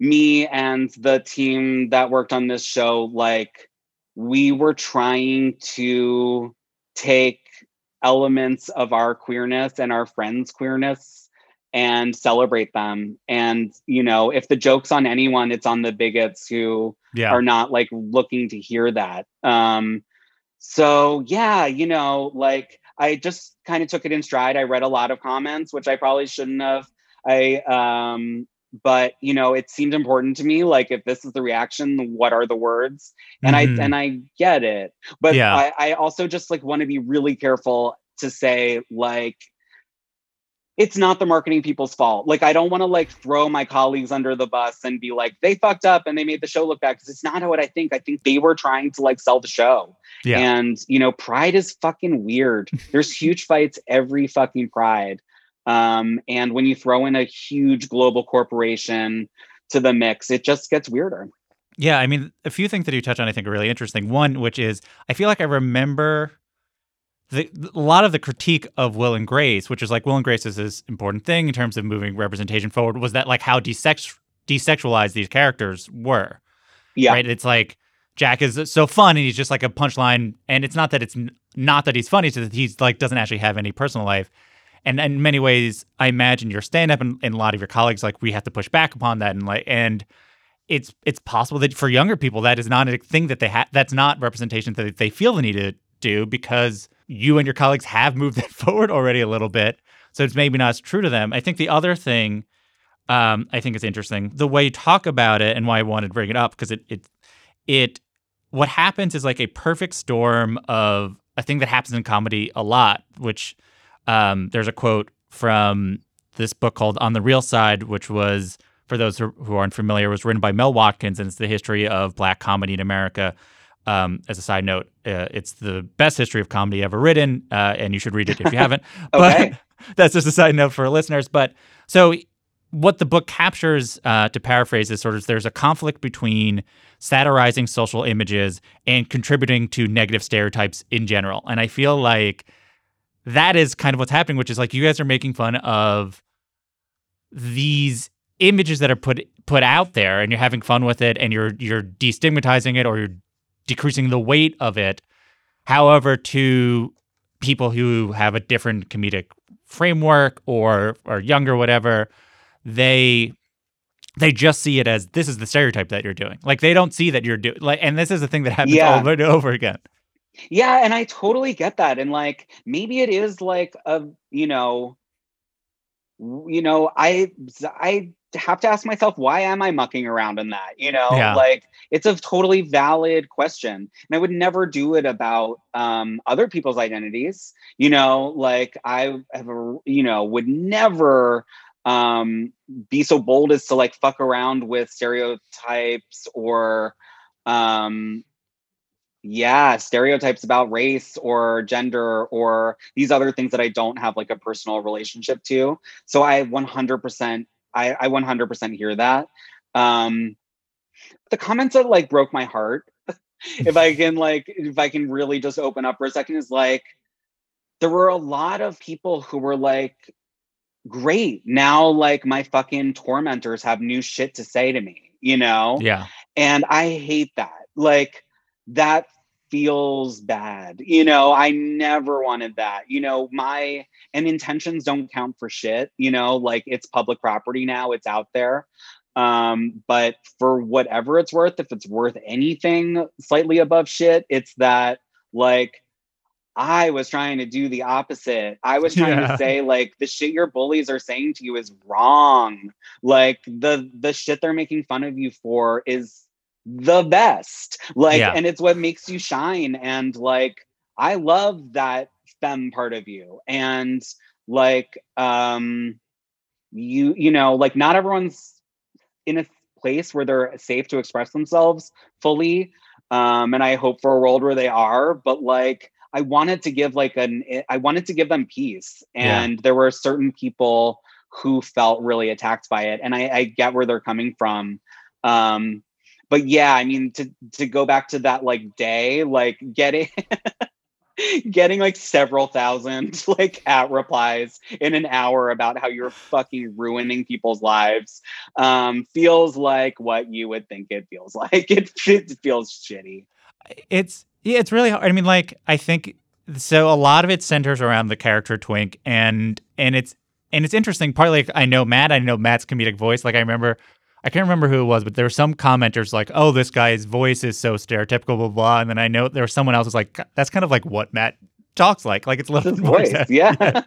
me and the team that worked on this show like we were trying to take elements of our queerness and our friends queerness and celebrate them. And, you know, if the joke's on anyone, it's on the bigots who Yeah. are not like looking to hear that. Um, so yeah, you know, like I just kind of took it in stride. I read a lot of comments, which I probably shouldn't have. I um but you know, it seemed important to me. Like if this is the reaction, what are the words? And Mhm. I and I get it. But Yeah. I, I also just like want to be really careful to say like it's not the marketing people's fault. Like I don't want to like throw my colleagues under the bus and be like they fucked up and they made the show look bad because it's not what I think. I think they were trying to like sell the show. Yeah. And you know, pride is fucking weird. There's huge fights every fucking pride. Um, and when you throw in a huge global corporation to the mix, it just gets weirder. Yeah, I mean, a few things that you touch on I think are really interesting. One, which is I feel like I remember the a lot of the critique of Will and Grace, which is like Will and Grace is this important thing in terms of moving representation forward, was that like how desex- desexualized these characters were. Yeah. Right? It's like Jack is so fun and he's just like a punchline and it's not that it's n- not that he's funny, it's that he's like doesn't actually have any personal life. And in many ways, I imagine your stand up and, and a lot of your colleagues like we have to push back upon that and like and it's it's possible that for younger people that is not a thing that they have that's not representation that they feel the need to do because you and your colleagues have moved that forward already a little bit. So it's maybe not as true to them. I think the other thing um, i think is interesting the way you talk about it and why i wanted to bring it up because it it it what happens is like a perfect storm of a thing that happens in comedy a lot which um, there's a quote from this book called on the real side which was for those who who aren't familiar, was written by Mel Watkins, and it's the history of black comedy in America. Um, as a side note, uh, it's the best history of comedy ever written, uh, and you should read it if you haven't. Okay. But that's just a side note for listeners. But so, what the book captures, uh, to paraphrase, is sort of there's a conflict between satirizing social images and contributing to negative stereotypes in general. And I feel like that is kind of what's happening, which is like you guys are making fun of these images that are put put out there and you're having fun with it and you're you're destigmatizing it or you're decreasing the weight of it. However to people who have a different comedic framework or or younger whatever they they just see it as this is the stereotype that you're doing. Like they don't see that you're doing like and this is the thing that happens Yeah. over and over again Yeah, and I totally get that. And like maybe it is like a you know, you know, I I have to ask myself why am I mucking around in that? You know, Yeah. like it's a totally valid question. And I would never do it about um other people's identities. You know, like I have a you know, would never um be so bold as to like fuck around with stereotypes or um yeah stereotypes about race or gender or these other things that i don't have like a personal relationship to. So i 100% i, I 100% hear that. Um the comments that like broke my heart if i can like if i can really just open up for a second is like there were a lot of people who were like great now like my fucking tormentors have new shit to say to me you know? Yeah. And I hate that. Like that feels bad. You know, I never wanted that. You know, my and intentions don't count for shit, you know, like it's public property now, it's out there. Um, but for whatever it's worth, if it's worth anything slightly above shit, it's that like I was trying to do the opposite. I was trying Yeah. to say like the shit your bullies are saying to you is wrong. Like the the shit they're making fun of you for is the best. Like Yeah. and it's what makes you shine and like I love that femme part of you and like um you you know like not everyone's in a place where they're safe to express themselves fully um and i hope for a world where they are but like i wanted to give like an i wanted to give them peace Yeah. and there were certain people who felt really attacked by it and i i get where they're coming from um but yeah i mean to to go back to that like day like getting getting like several thousand like at replies in an hour about how you're fucking ruining people's lives um feels like what you would think it feels like it, it feels shitty it's yeah, it's really hard. I mean, like I think so. A lot of it centers around the character Twink, and and it's and it's interesting. Partly, like, I know Matt. I know Matt's comedic voice. Like I remember, I can't remember who it was, but there were some commenters like, "Oh, this guy's voice is so stereotypical," blah blah. And then I know there was someone else who's like, "That's kind of like what Matt talks like. Like it's little His voice, sad." yeah.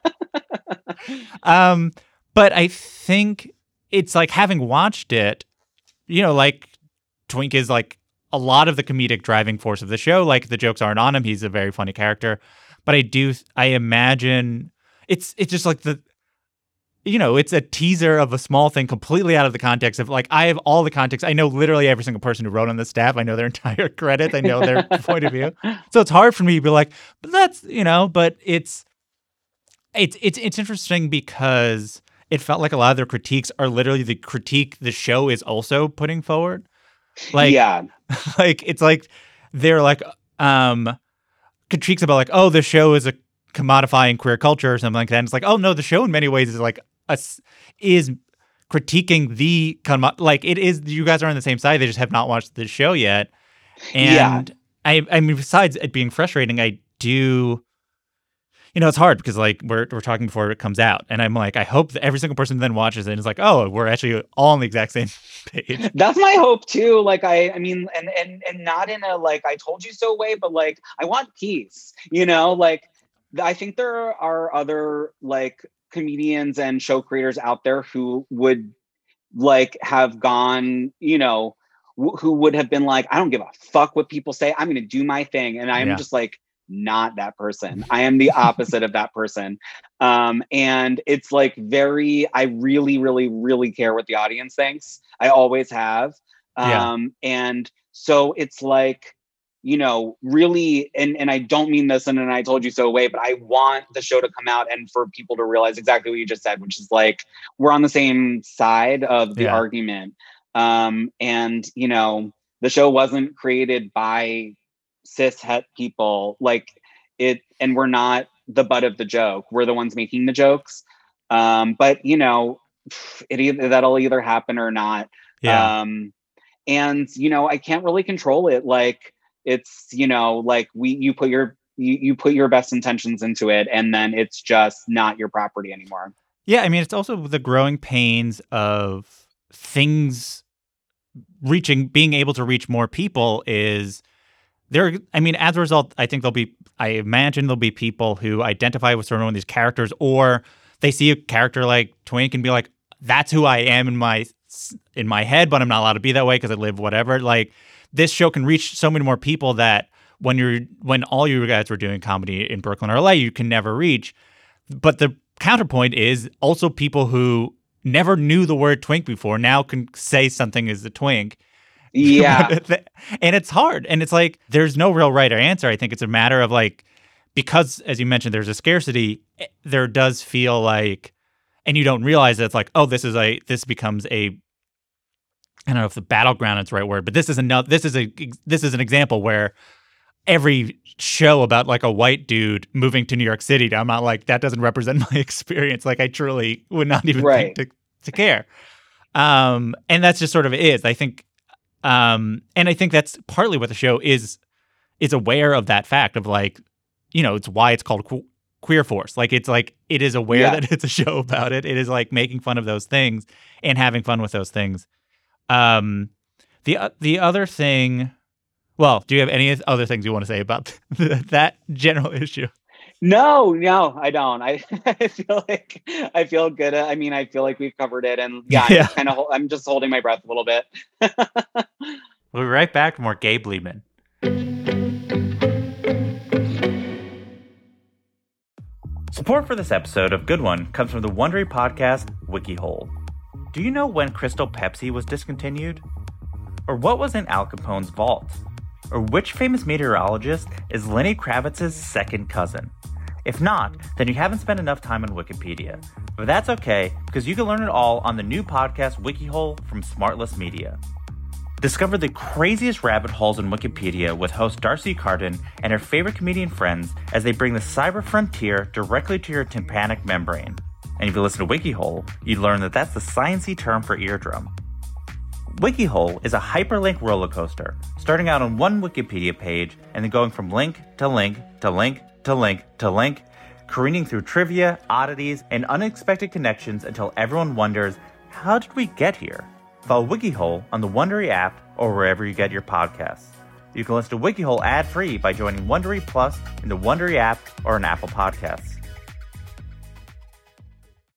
um, but I think it's like having watched it, you know, like Twink is like a lot of the comedic driving force of the show. Like the jokes aren't on him; he's a very funny character. But I do, I imagine it's it's just like the, you know, it's a teaser of a small thing completely out of the context of like I have all the context. I know literally every single person who wrote on the staff. I know their entire credit. I know their point of view. So it's hard for me to be like, but that's you know, but it's it's it's it's interesting because it felt like a lot of their critiques are literally the critique the show is also putting forward. Like yeah, like it's like they're like um critiques about like oh the show is a commodifying queer culture or something like that. And it's like oh no the show in many ways is like a, s- is critiquing the like it is you guys are on the same side they just have not watched the show yet. Yeah. And I I mean besides it being frustrating I do you know, it's hard because like we're we're talking before it comes out, and I'm like, I hope that every single person then watches it and is like, oh, we're actually all on the exact same page. that's my hope too. Like I, I mean, and and and not in a like I told you so way, but like I want peace. You know, like I think there are other like comedians and show creators out there who would like have gone, you know, wh- who would have been like, I don't give a fuck what people say. I'm going to do my thing, and I'm Yeah. just like not that person. I am the opposite of that person. Um, and it's like very, I really, really, really care what the audience thinks. I always have. Yeah. Um, and so it's like, you know, really, and and I don't mean this in an I told you so way, but I want the show to come out and for people to realize exactly what you just said, which is like we're on the same side of the Yeah. argument. Um, and you know, the show wasn't created by cis het people like it and we're not the butt of the joke we're the ones making the jokes um but you know it either that'll either happen or not Yeah. um and you know i can't really control it like it's you know like we you put your you, you put your best intentions into it and then it's just not your property anymore Yeah, I mean, it's also the growing pains of things reaching, being able to reach more people is there. I mean, as a result, I think there'll be, I imagine there'll be people who identify with certain one of these characters, or they see a character like Twink and be like, "That's who I am in my in my head," but I'm not allowed to be that way because I live whatever. Like this show can reach so many more people that when you're when all you guys were doing comedy in Brooklyn or LA, you can never reach. But the counterpoint is also people who never knew the word twink before now can say something is a twink. yeah and it's hard. And it's like there's no real right or answer. I think it's a matter of like because as you mentioned there's a scarcity, eh, there does feel like and you don't realize that it's like, oh, this is a this becomes a I don't know if the battleground is the right word, but this is another this is a this is an example where every show about like a white dude moving to New York City, I'm not like that doesn't represent my experience. Like I truly would not even Right. think to, to care. Um, and that's just sort of is. I think, um, and I think that's partly what the show is is aware of that fact of like, you know, it's why it's called que- Queer Force. Like it's like it is aware Yeah. that it's a show about it. It is like making fun of those things and having fun with those things. Um, the o- the other thing. Well, do you have any other things you want to say about that general issue? No, no, I don't. I, I feel like I feel good. I mean, I feel like we've covered it, and yeah, Yeah. I'm kind of. I'm just holding my breath a little bit. We'll be right back with more Gabe Liedman. Support for this episode of Good One comes from the Wondery podcast WikiHole. Do you know when Crystal Pepsi was discontinued? Or what was in Al Capone's vault? Or which famous meteorologist is Lenny Kravitz's second cousin? If not, then you haven't spent enough time on Wikipedia. But that's okay, because you can learn it all on the new podcast WikiHole from Smartless Media. Discover the craziest rabbit holes in Wikipedia with host D'Arcy Carden and her favorite comedian friends as they bring the cyber frontier directly to your tympanic membrane. And if you listen to WikiHole, you'd learn that that's the sciencey term for eardrum. WikiHole is a hyperlink roller coaster, starting out on one Wikipedia page and then going from link to link to link to link to link careening through trivia, oddities, and unexpected connections until everyone wonders, how did we get here? Follow WikiHole on the Wondery app or wherever you get your podcasts. You can listen to WikiHole ad-free by joining Wondery Plus in the Wondery app or on Apple Podcasts.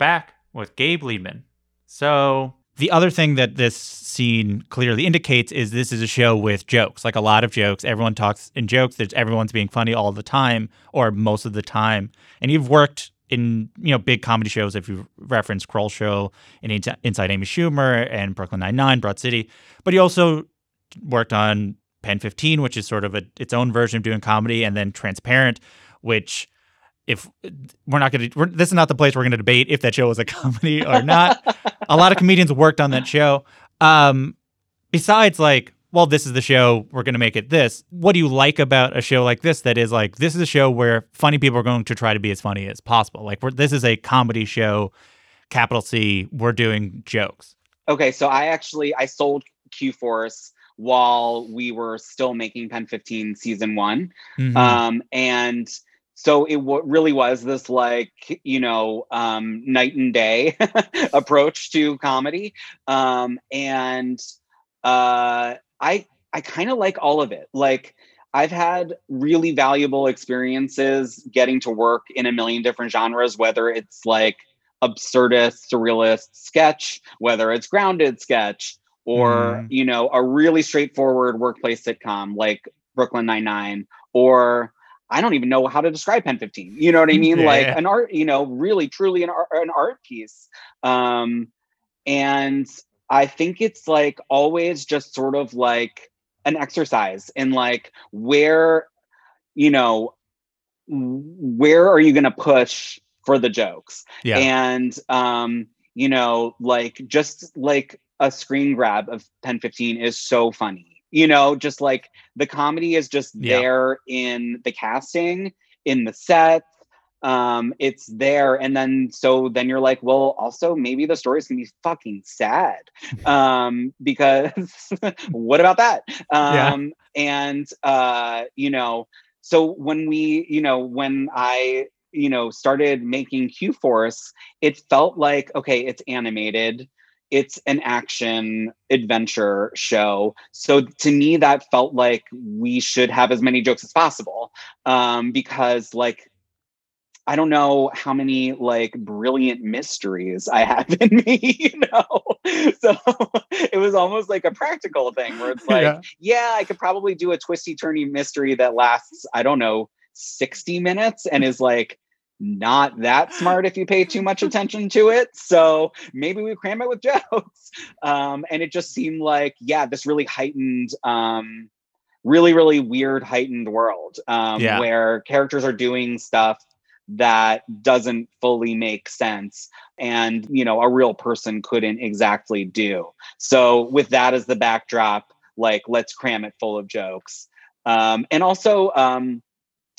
Back with Gabe Liedman. So, the other thing that this scene clearly indicates is this is a show with jokes, like a lot of jokes. Everyone talks in jokes. There's everyone's being funny all the time or most of the time. And you've worked in you know big comedy shows. If you reference Kroll Show and Inside Amy Schumer and Brooklyn Nine Nine, Broad City, but you also worked on Pen 15, which is sort of a, its own version of doing comedy, and then Transparent, which if we're not going to, this is not the place we're going to debate if that show was a comedy or not. a lot of comedians worked on that show. Um, besides, like, well, this is the show, we're going to make it this. What do you like about a show like this that is like, this is a show where funny people are going to try to be as funny as possible? Like, we're, this is a comedy show, capital C, we're doing jokes. Okay, so I actually, I sold Q Force while we were still making Pen 15 season one. Mhm. Um, and so it w- really was this like you know um, night and day approach to comedy um, and uh, i i kind of like all of it like i've had really valuable experiences getting to work in a million different genres whether it's like absurdist surrealist sketch whether it's grounded sketch or Mm. you know a really straightforward workplace sitcom like brooklyn 99 or I don't even know how to describe Pen 15. You know what I mean? Yeah, like an art, you know, really truly an art, an art piece. Um, and I think it's like always just sort of like an exercise in like where, you know, where are you going to push for the jokes? Yeah. And, um, you know, like just like a screen grab of Pen 15 is so funny. You know, just like the comedy is just Yeah. there in the casting, in the set. Um, it's there. And then so then you're like, well, also maybe the story's gonna be fucking sad. Um, because what about that? Yeah. Um, and uh, you know, so when we, you know, when I you know started making q force it felt like okay it's animated it's an action adventure show so to me that felt like we should have as many jokes as possible um because like I don't know how many like brilliant mysteries I have in me, you know. So it was almost like a practical thing where it's like, Yeah. yeah, I could probably do a twisty turny mystery that lasts, I don't know, 60 minutes and is like not that smart if you pay too much attention to it. So maybe we cram it with jokes. Um, and it just seemed like, yeah, this really heightened um really, really weird heightened world um Yeah. where characters are doing stuff that doesn't fully make sense and you know a real person couldn't exactly do so with that as the backdrop like let's cram it full of jokes um and also um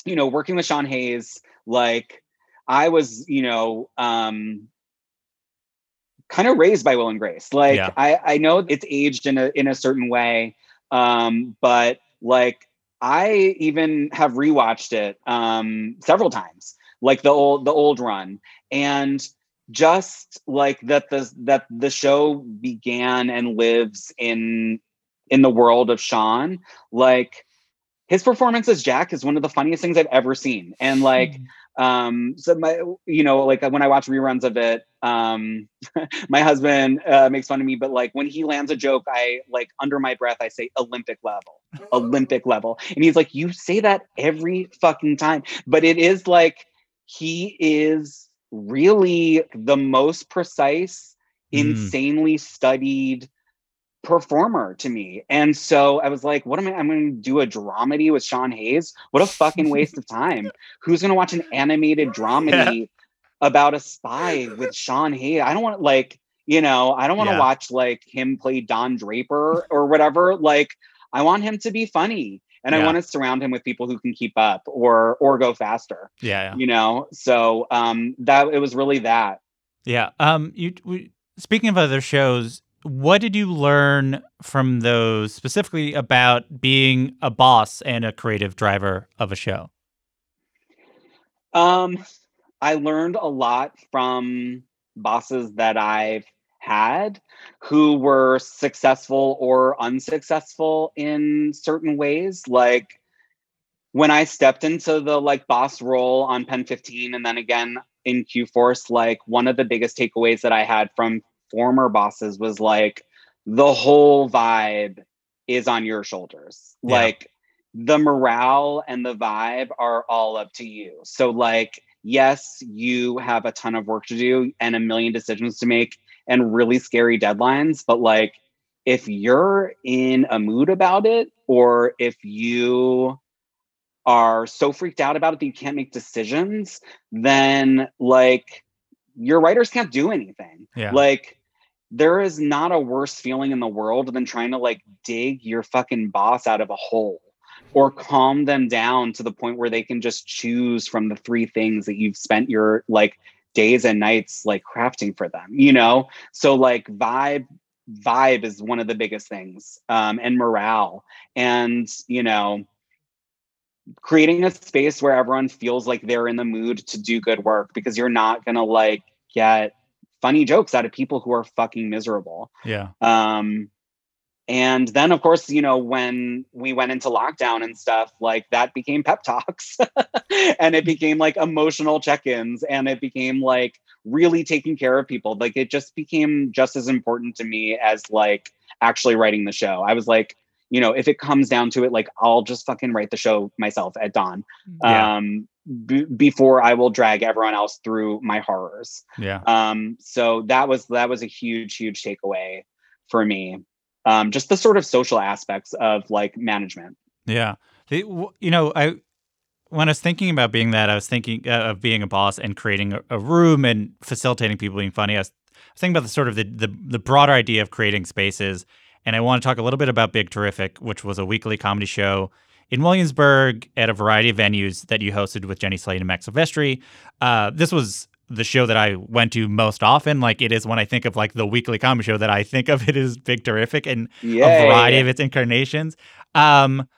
you know working with sean hayes like i was you know um kind of raised by will and grace. Like Yeah. i i know it's aged in a in a certain way um but like i even have rewatched it um several times like the old the old run. And just like that the that the show began and lives in in the world of Sean like his performance as Jack is one of the funniest things I've ever seen. And like um so my you know like when I watch reruns of it um my husband uh, makes fun of me but like when he lands a joke I like under my breath I say Olympic level Olympic level and he's like you say that every fucking time but it is like he is really the most precise Mm. insanely studied performer to me. And so I was like, what am I? I'm going to do a dramedy with Sean Hayes. What a fucking waste of time. Who's going to watch an animated dramedy yeah. about a spy with Sean Hayes? I don't want like, you know, I don't want to yeah. watch like him play Don Draper or whatever. Like, I want him to be funny. And yeah. I want to surround him with people who can keep up or or go faster. Yeah, you know. So um, that it was really that. Yeah. Um. You. We, speaking of other shows, what did you learn from those specifically about being a boss and a creative driver of a show? Um, I learned a lot from bosses that I've had who were successful or unsuccessful in certain ways. Like when I stepped into the like boss role on Pen 15 and then again in Q Force, like one of the biggest takeaways that I had from former bosses was like the whole vibe is on your shoulders. Yeah. Like the morale and the vibe are all up to you. So like yes, you have a ton of work to do and a million decisions to make and really scary deadlines, but like if you're in a mood about it or if you are so freaked out about it that you can't make decisions, then like your writers can't do anything. Yeah. Like there is not a worse feeling in the world than trying to like dig your fucking boss out of a hole or calm them down to the point where they can just choose from the three things that you've spent your like days and nights like crafting for them you know? So like vibe vibe is one of the biggest things um and morale. And you know creating a space where everyone feels like they're in the mood to do good work because you're not going to like get funny jokes out of people who are fucking miserable. Yeah. Um, and then, of course, you know, when we went into lockdown and stuff, like that became pep talks and it became like emotional check ins and it became like really taking care of people. Like it just became just as important to me as like actually writing the show. I was like, you know, if it comes down to it, like I'll just fucking write the show myself at dawn. Yeah. Um, b- before I will drag everyone else through my horrors. Yeah. Um, so that was that was a huge, huge takeaway for me. Um, just the sort of social aspects of like management. Yeah. you know, I when I was thinking about being that, I was thinking uh, of being a boss and creating a, a, room and facilitating people being funny. I was, I was thinking about the sort of the, the the broader idea of creating spaces. And I want to talk a little bit about Big Terrific, which was a weekly comedy show in Williamsburg at a variety of venues that you hosted with Jenny Slate and Max Silvestri. Uh, this was the show that I went to most often. Like it is when I think of like the weekly comedy show that I think of it as Big Terrific and Yay. a variety of its incarnations. Um,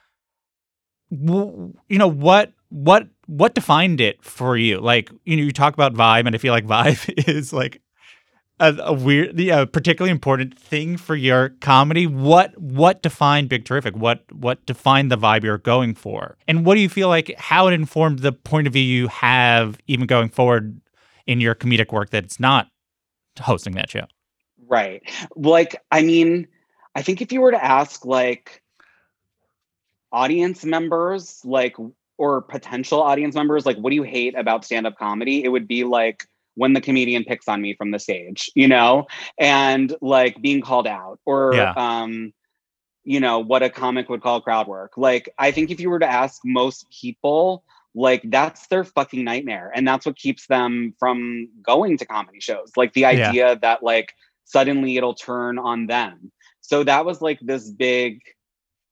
w- you know what what what defined it for you? Like you know you talk about vibe, and I feel like vibe is like a, a weird, yeah, particularly important thing for your comedy. What what defined Big Terrific? What what defined the vibe you're going for? And what do you feel like how it informed the point of view you have even going forward in your comedic work that's not hosting that show? Right. Like, I mean, I think if you were to ask like audience members, like or potential audience members, like, what do you hate about stand-up comedy? It would be like when the comedian picks on me from the stage, you know, and like being called out or, yeah. um, you know, what a comic would call crowd work. Like, I think if you were to ask most people, like that's their fucking nightmare. And that's what keeps them from going to comedy shows. Like the idea yeah. that like suddenly it'll turn on them. So that was like this big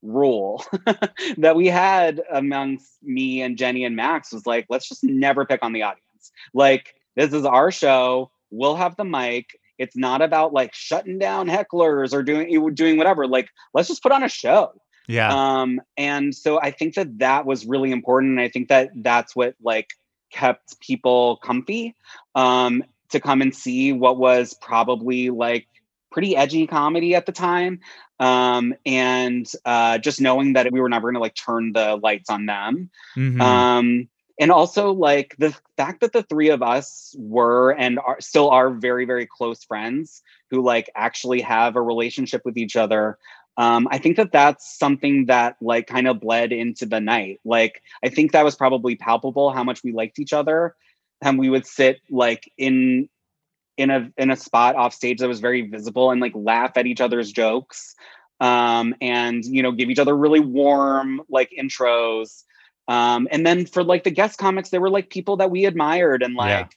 rule that we had amongst me and Jenny and Max was like, let's just never pick on the audience. Like, this is our show. We'll have the mic. It's not about like shutting down hecklers or doing doing whatever. Like, let's just put on a show. Yeah. Um, and so I think that that was really important, and I think that that's what like kept people comfy um, to come and see what was probably like pretty edgy comedy at the time. Um, and uh, just knowing that we were never going to like turn the lights on them. Mm-hmm. Um, and also like the fact that the three of us were and are still are very very close friends who like actually have a relationship with each other um, i think that that's something that like kind of bled into the night. Like i think that was probably palpable how much we liked each other and we would sit like in in a in a spot off stage that was very visible and like laugh at each other's jokes um and you know give each other really warm like intros um and then for like the guest comics there were like people that we admired and like Yeah.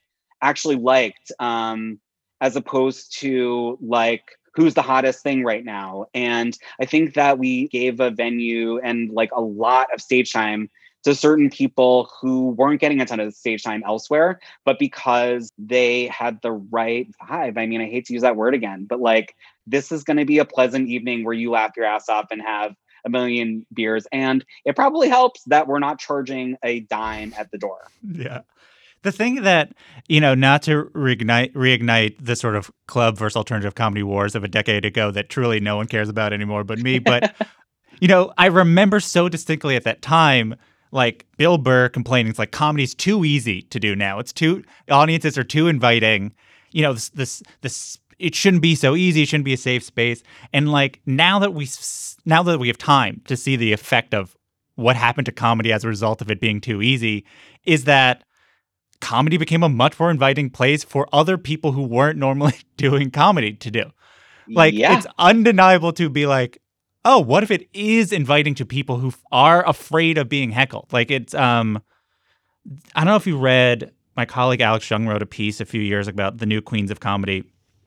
actually liked um as opposed to like who's the hottest thing right now and i think that we gave a venue and like a lot of stage time to certain people who weren't getting a ton of stage time elsewhere but because they had the right vibe i mean i hate to use that word again but like this is going to be a pleasant evening where you laugh your ass off and have a million beers and it probably helps that we're not charging a dime at the door Yeah. The thing that, you know, not to reignite reignite the sort of club versus alternative comedy wars of a decade ago that truly no one cares about anymore but me, but you know, I remember so distinctly at that time like Bill Burr complaining it's like comedy's too easy to do now. It's too audiences are too inviting. You know, this this this it shouldn't be so easy, it shouldn't be a safe space. And like now that we now that we have time to see the effect of what happened to comedy as a result of it being too easy is that comedy became a much more inviting place for other people who weren't normally doing comedy to do. Like Yeah. it's undeniable to be like, oh, what if it is inviting to people who are afraid of being heckled? Like it's um I don't know if you read my colleague Alex Jung wrote a piece a few years ago about the new queens of comedy.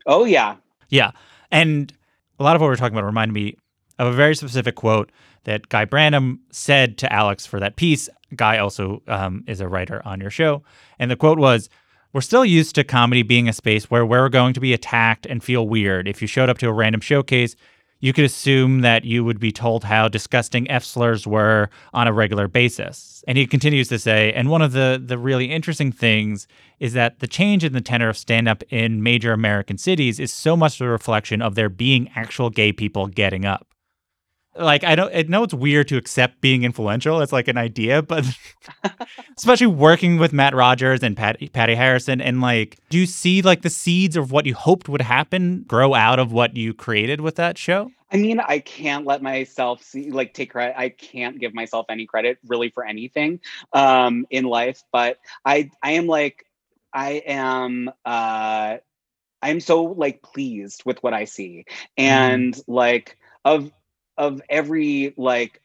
Oh yeah Yeah. And a lot of what we're talking about reminded me of a very specific quote that Guy Branum said to Alex for that piece. Guy also um, is a writer on your show. And the quote was We're still used to comedy being a space where we're going to be attacked and feel weird. If you showed up to a random showcase, you could assume that you would be told how disgusting F slurs were on a regular basis. And he continues to say, and one of the the really interesting things is that the change in the tenor of stand up in major American cities is so much a reflection of there being actual gay people getting up. Like I don't I know it's weird to accept being influential as like an idea, but especially working with Matt Rogers and Pat, Patti Harrison and like do you see like the seeds of what you hoped would happen grow out of what you created with that show? I mean, I can't let myself see like take credit. I can't give myself any credit really for anything um in life, but I I am like I am uh I'm so like pleased with what I see. And like of of every like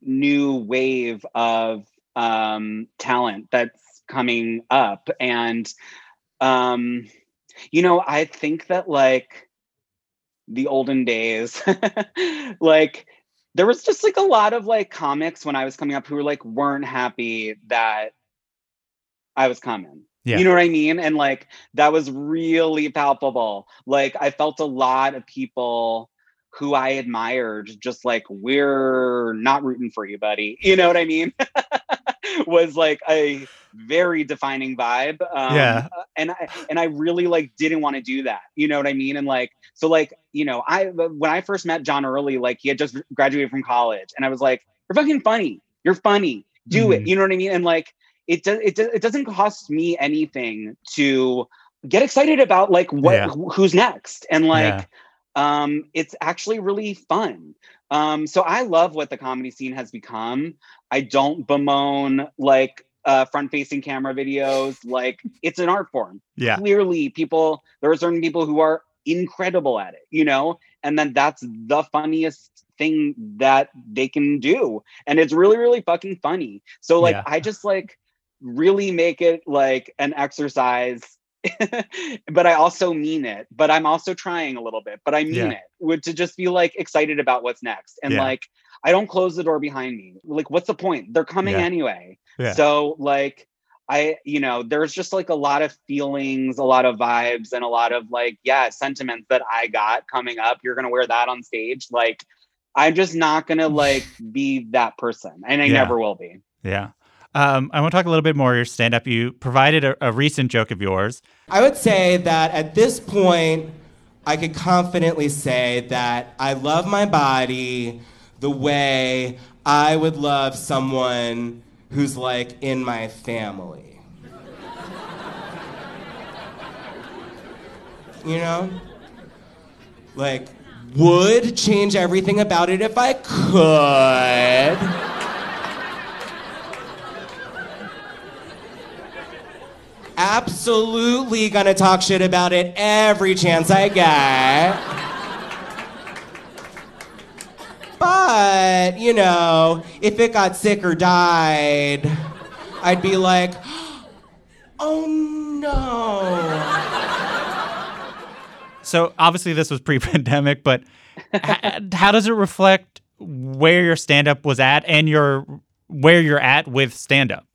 new wave of um talent that's coming up. And um you know, I think that like the olden days like there was just like a lot of like comics when i was coming up who were like weren't happy that i was coming. Yeah. you know what i mean? And like that was really palpable. Like i felt a lot of people who i admired just like we're not rooting for you buddy. You know what i mean? Was like a very defining vibe um, Yeah. and i and i really like didn't want to do that. You know what i mean? And like so like you know i when i first met john early like he had just graduated from college and i was like you're fucking funny. You're funny. Do it. Mhm. you know what i mean? And like it does it, does, it doesn't cost me anything to get excited about like what Yeah. wh- who's next. And like Yeah. Um it's actually really fun. Um so i love what the comedy scene has become. I don't bemoan like uh front facing camera videos. Like it's an art form. Yeah. clearly people there are certain people who are incredible at it you know? And then that's the funniest thing that they can do. And it's really really fucking funny. So like Yeah. i just like really make it like an exercise but i also mean it but i'm also trying a little bit but i mean Yeah. it would to just be like excited about what's next and Yeah. like i don't close the door behind me like what's the point they're coming Yeah. anyway so like I, you know, there's just like a lot of feelings, a lot of vibes, and a lot of like, yeah, sentiments that I got coming up. You're gonna wear that on stage. Like, I'm just not gonna like be that person, and I never will be. Yeah. Um, I want to talk a little bit more your stand up. You provided a, a recent joke of yours. I would say that at this point, I could confidently say that I love my body the way I would love someone who's like in my family. You know? Like, would change everything about it if I could. Absolutely gonna talk shit about it every chance I get. But, you know, if it got sick or died, I'd be like, oh no. So obviously this was pre-pandemic, but h- how does it reflect where your stand-up was at and your where you're at with stand-up?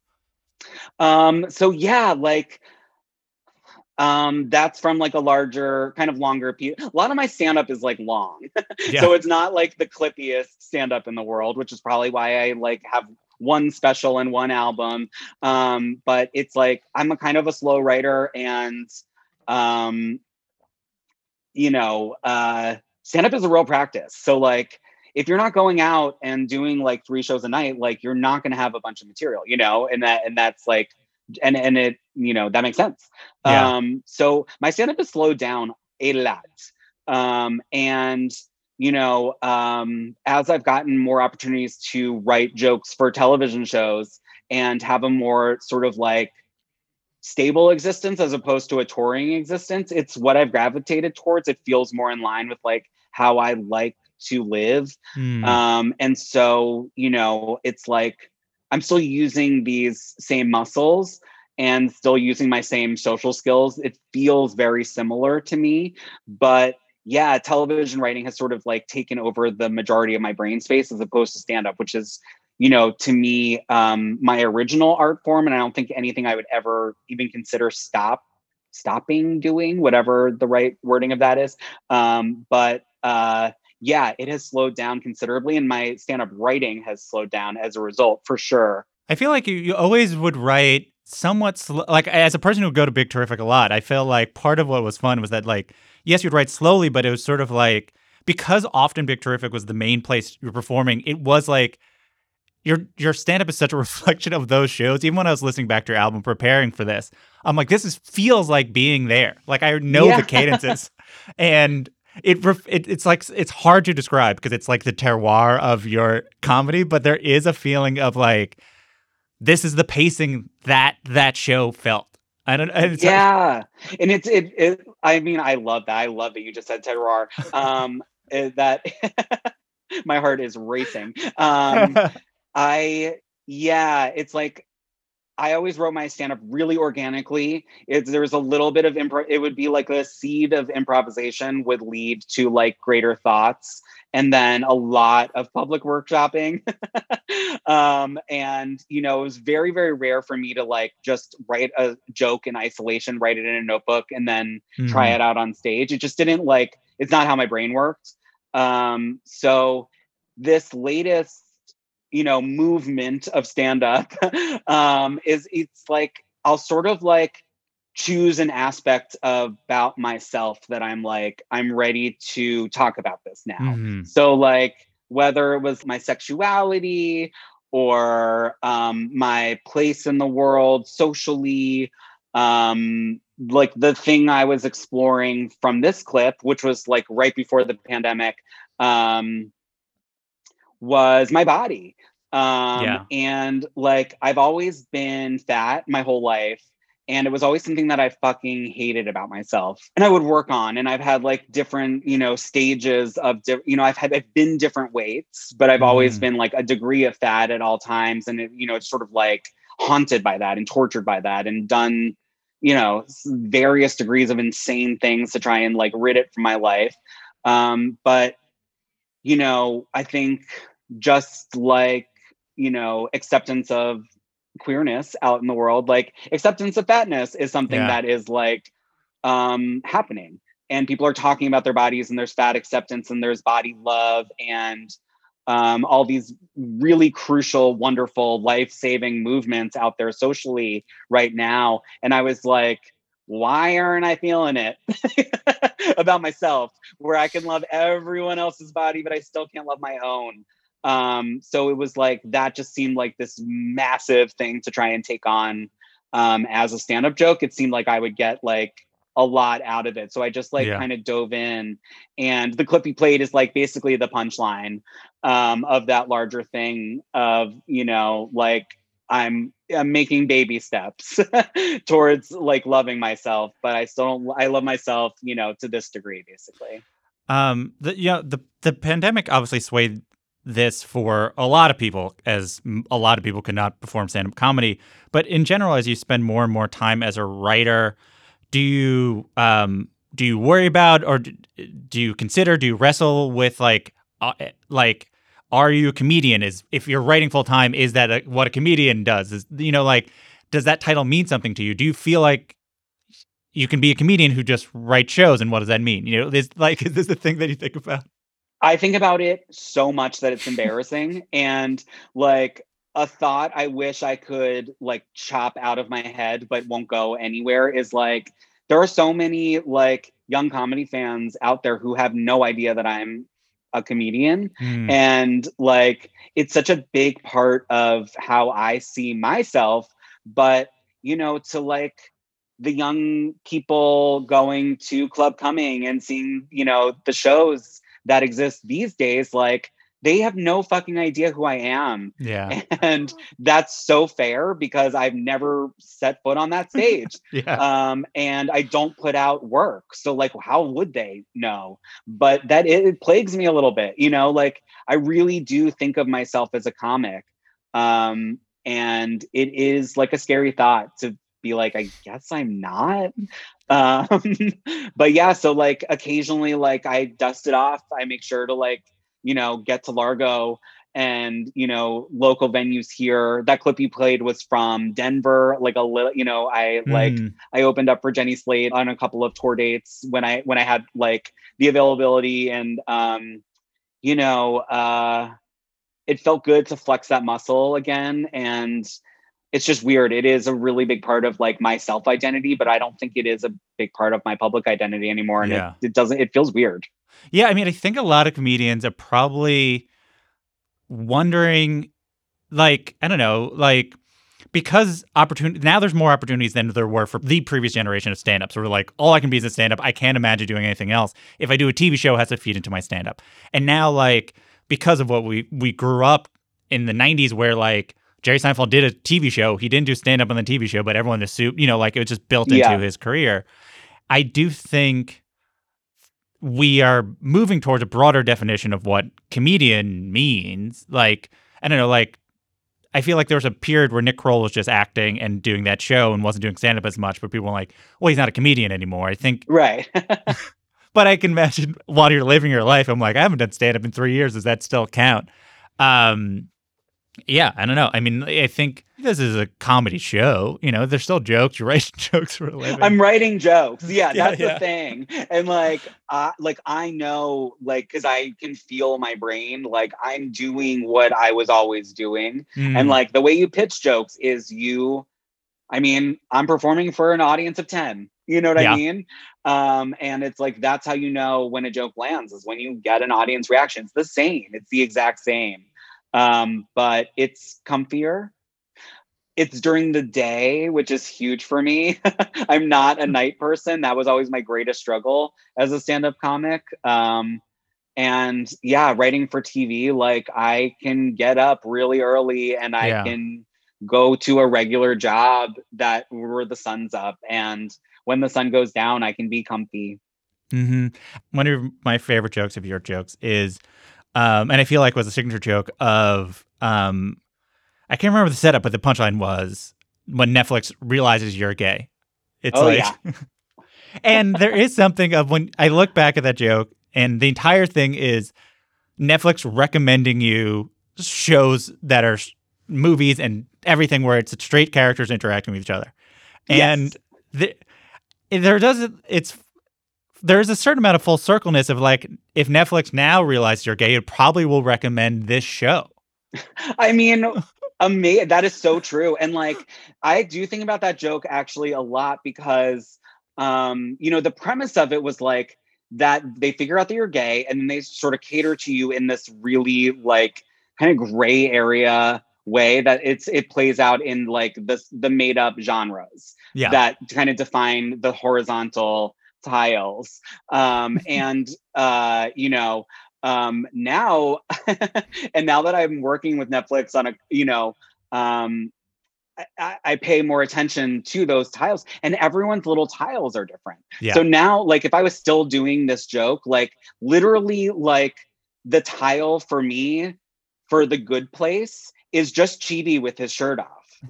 Um, so yeah, like um that's from like a larger kind of longer piece a lot of my stand-up is like long. Yeah. so it's not like the clippiest stand-up in the world which is probably why i like have one special and one album. Um but it's like i'm a kind of a slow writer and um you know uh stand-up is a real practice. So like if you're not going out and doing like three shows a night like you're not going to have a bunch of material you know? And that and that's like and and it you know that makes sense Yeah. um so my stand-up has slowed down a lot um and you know um as i've gotten more opportunities to write jokes for television shows and have a more sort of like stable existence as opposed to a touring existence it's what i've gravitated towards it feels more in line with like how i like to live Hmm. um and so you know it's like i'm still using these same muscles and still using my same social skills. It feels very similar to me but yeah television writing has sort of like taken over the majority of my brain space as opposed to stand up which is you know to me um my original art form and i don't think anything i would ever even consider stop stopping doing whatever the right wording of that is. Um but uh yeah it has slowed down considerably and my stand-up writing has slowed down as a result for sure I feel like you, you always would write somewhat sl- like as a person who would go to Big Terrific a lot. I feel like part of what was fun was that like yes, you'd write slowly, but it was sort of like because often Big Terrific was the main place you're performing. It was like your your stand up is such a reflection of those shows. Even when I was listening back to your album, preparing for this, I'm like, this is feels like being there. Like I know Yeah. the cadences, and it, it it's like it's hard to describe because it's like the terroir of your comedy, but there is a feeling of like this is the pacing that that show felt. I don't. and It's yeah and it's it, it i mean i love that i love that you just said terroir um that my heart is racing um I yeah, it's like I always wrote my stand up really organically. It's there was a little bit of improv. It would be like a seed of improvisation would lead to like greater thoughts, and then a lot of public workshopping. um, and you know, it was very very rare for me to like just write a joke in isolation, write it in a notebook, and then try Mhm. it out on stage. It just didn't like. It's not how my brain worked. Um, so this latest you know movement of stand up um is it's like I'll sort of like choose an aspect about myself that I'm like I'm ready to talk about this now. Mhm. So like whether it was my sexuality or um my place in the world socially um like the thing I was exploring from this clip which was like right before the pandemic um was my body. Um, Yeah. and like I've always been fat my whole life. And it was always something that I fucking hated about myself. And I would work on. And I've had like different, you know, stages of, di- you know, I've had, I've been different weights, but I've always Mhm. been like a degree of fat at all times. And, it, you know, it's sort of like haunted by that and tortured by that and done, you know, various degrees of insane things to try and like rid it from my life. Um, but, you know, I think just like you know acceptance of queerness out in the world like acceptance of fatness is something Yeah. that is like um happening. And people are talking about their bodies and there's fat acceptance and there's body love and um, all these really crucial wonderful life-saving movements out there socially right now. And i was like why aren't i feeling it about myself where i can love everyone else's body but i still can't love my own um so it was like that just seemed like this massive thing to try and take on um as a stand-up joke it seemed like i would get like a lot out of it so i just like Yeah. kind of dove in and the clip he played is like basically the punchline um of that larger thing of you know like I'm, I'm making baby steps towards like loving myself, but I still don't. I love myself, you know, to this degree, basically. Um, the you know the the pandemic obviously swayed this for a lot of people, as a lot of people could not perform stand up comedy. But in general, as you spend more and more time as a writer, do you um do you worry about or do you consider do you wrestle with like uh, like are you a comedian? Is if you're writing full time is that a, what a comedian does? Is you know like does that title mean something to you? Do you feel like you can be a comedian who just writes shows and what does that mean? You know is like is this the thing that you think about I think about it so much that it's embarrassing. and like a thought I wish I could like chop out of my head, but won't go anywhere is like, there are so many like young comedy fans out there who have no idea that I'm a comedian. Mm. And like, it's such a big part of how I see myself. But, you know, to like, the young people going to club coming and seeing you know the shows that exist these days like they have no fucking idea who I am. Yeah. And that's so fair because I've never set foot on that stage. yeah. Um, and I don't put out work. So like how would they know? But that it, it plagues me a little bit, you know, like I really do think of myself as a comic. Um, and it is like a scary thought to be like, I guess I'm not. Um, but yeah, so like occasionally, like I dust it off. I make sure to like, you know, get to Largo and you know local venues here. That clip you played was from Denver. Like a little, you know, I like Mm. I opened up for Jenny Slate on a couple of tour dates when I when I had like the availability and um, you know, uh, it felt good to flex that muscle again and it's just weird. It is a really big part of like my self identity, but I don't think it is a big part of my public identity anymore. And Yeah. it, it doesn't, it feels weird. Yeah, I mean, I think a lot of comedians are probably wondering, like, I don't know, like, because opportunity now there's more opportunities than there were for the previous generation of stand-ups where like all I can be is a stand-up. I can't imagine doing anything else. If I do a TV show, it has to feed into my stand-up. And now like because of what we we grew up in the 90s where like Jerry Seinfeld did a TV show, he didn't do stand-up on the TV show, but everyone assumed, you know, like it was just built into Yeah. his career. I do think we are moving towards a broader definition of what comedian means. Like, I don't know, like, I feel like there was a period where Nick Kroll was just acting and doing that show and wasn't doing stand up as much, but people were like, well, he's not a comedian anymore. I think, Right. but I can imagine while you're living your life, I'm like, I haven't done stand up in three years. Does that still count? Um, yeah, I don't know. I mean, I think this is a comedy show. You know, there's still jokes. You're writing jokes for a living. I'm writing jokes. Yeah, Yeah, that's yeah. the thing. And like, uh, like I know, like, because I can feel my brain. Like I'm doing what I was always doing, Mm. and like the way you pitch jokes is you. I mean, I'm performing for an audience of ten. You know what Yeah. I mean? Um, and it's like that's how you know when a joke lands is when you get an audience reaction. It's the same. It's the exact same. Um, but it's comfier it's during the day, which is huge for me. I'm not a night person. That was always my greatest struggle as a stand-up comic. Um, and yeah, writing for TV, like I can get up really early and I Yeah. can go to a regular job that where the sun's up. And when the sun goes down, I can be comfy. Mm-hmm. One of my favorite jokes of your jokes is, um, and I feel like was a signature joke of, um, I can't remember the setup, but the punchline was when Netflix realizes you're gay. It's Oh, like, yeah. and there is something of when I look back at that joke, and the entire thing is Netflix recommending you shows that are movies and everything where it's straight characters interacting with each other, and the, there doesn't. it's there's a certain amount of full circleness of like if Netflix now realizes you're gay, it probably will recommend this show. I mean, amazing. That is so true. And like, I do think about that joke actually a lot because, um, you know, the premise of it was like that they figure out that you're gay and then they sort of cater to you in this really like kind of gray area way that it's it plays out in like the the made up genres Yeah. that kind of define the horizontal tiles um and uh you know um now and now that i'm working with netflix on a you know um I, I pay more attention to those tiles and everyone's little tiles are different. Yeah. So now, like, if I was still doing this joke, like, literally, like, the tile for me for the good place is just Chidi with his shirt off.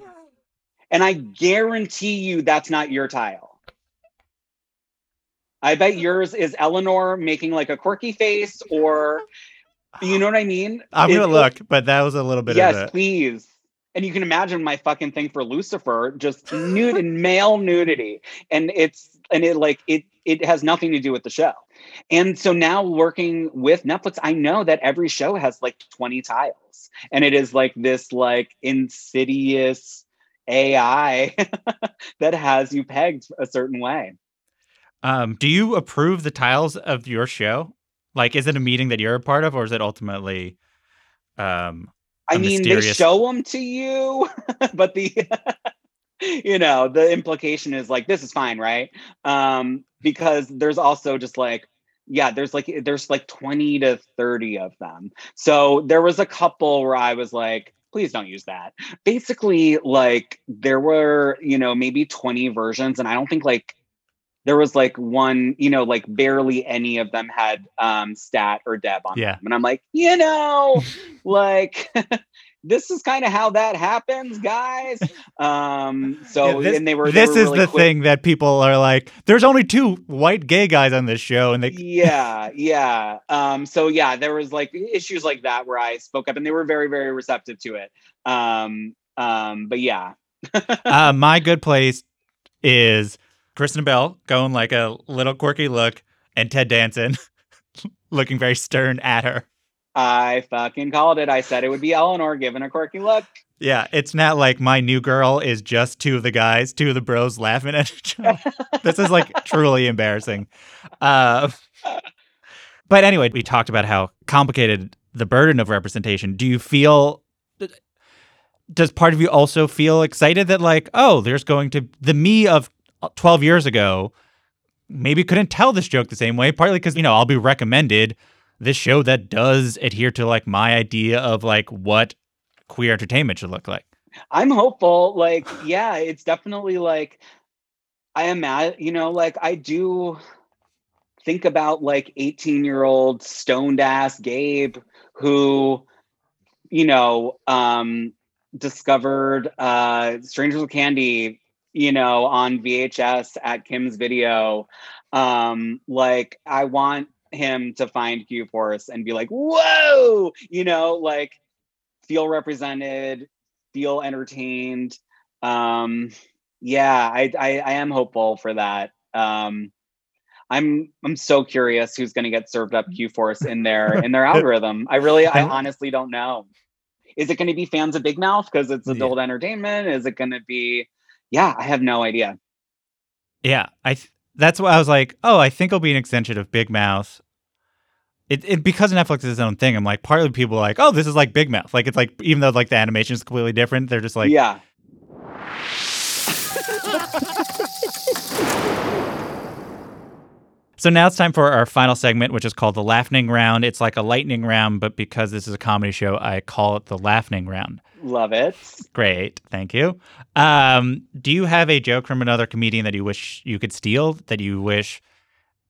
And I guarantee you that's not your tile. I bet yours is Eleanor making like a quirky face or you know what I mean? I'm It- gonna look, but that was a little bit yes, please. And you can imagine my fucking thing for Lucifer, just nude and male nudity. And it's and it like it it has nothing to do with the show. And so now working with Netflix, I know that every show has like 20 tiles. And it is like this like insidious AI that has you pegged a certain way. Um, do you approve the tiles of your show? Like, is it a meeting that you're a part of, or is it ultimately, um, I mean, mysterious... they show them to you, but the you know the implication is like this is fine, right? Um, because there's also just like yeah, there's like there's like 20 to 30 of them. So there was a couple where I was like, please don't use that. Basically, like there were you know maybe 20 versions, and I don't think like there was like one, you know, like barely any of them had um stat or deb on Yeah. them. And I'm like, you know, like this is kind of how that happens, guys. Um, so Yeah, this, and they were they this were is really the quick- thing that people are like. There's only two white gay guys on this show, and they yeah, yeah. Um, so yeah, there was like issues like that where I spoke up and they were very, very receptive to it. Um, um, but yeah. uh, my good place is Kristen Bell going like a little quirky look, and Ted Danson looking very stern at her. I fucking called it. I said it would be Eleanor giving a quirky look. Yeah, it's not like my new girl is just two of the guys, two of the bros laughing at each other. this is like truly embarrassing. Uh, but anyway, we talked about how complicated the burden of representation. Do you feel? Does part of you also feel excited that like, oh, there's going to the me of 12 years ago maybe couldn't tell this joke the same way, partly because you know I'll be recommended this show that does adhere to like my idea of like what queer entertainment should look like. I'm hopeful. Like, yeah, it's definitely like I am at, you know, like I do think about like 18 year old stoned ass Gabe who, you know, um discovered uh Strangers with Candy, you know, on VHS at Kim's video. Um, like I want him to find Q Force and be like, whoa, you know, like feel represented, feel entertained. Um, yeah, I, I I am hopeful for that. Um, I'm I'm so curious who's going to get served up Q Force in their in their algorithm. I really, I honestly don't know. Is it going to be fans of Big Mouth because it's adult entertainment? Is it going to be? Yeah, I have no idea. Yeah, I th- that's what I was like. Oh, I think it'll be an extension of Big Mouth. It, it because Netflix is its own thing. I'm like, partly people are like, oh, this is like Big Mouth. Like it's like even though like the animation is completely different, they're just like, yeah. So now it's time for our final segment, which is called the Laughing Round. It's like a lightning round, but because this is a comedy show, I call it the Laughing Round. Love it. Great, thank you. Um, do you have a joke from another comedian that you wish you could steal? That you wish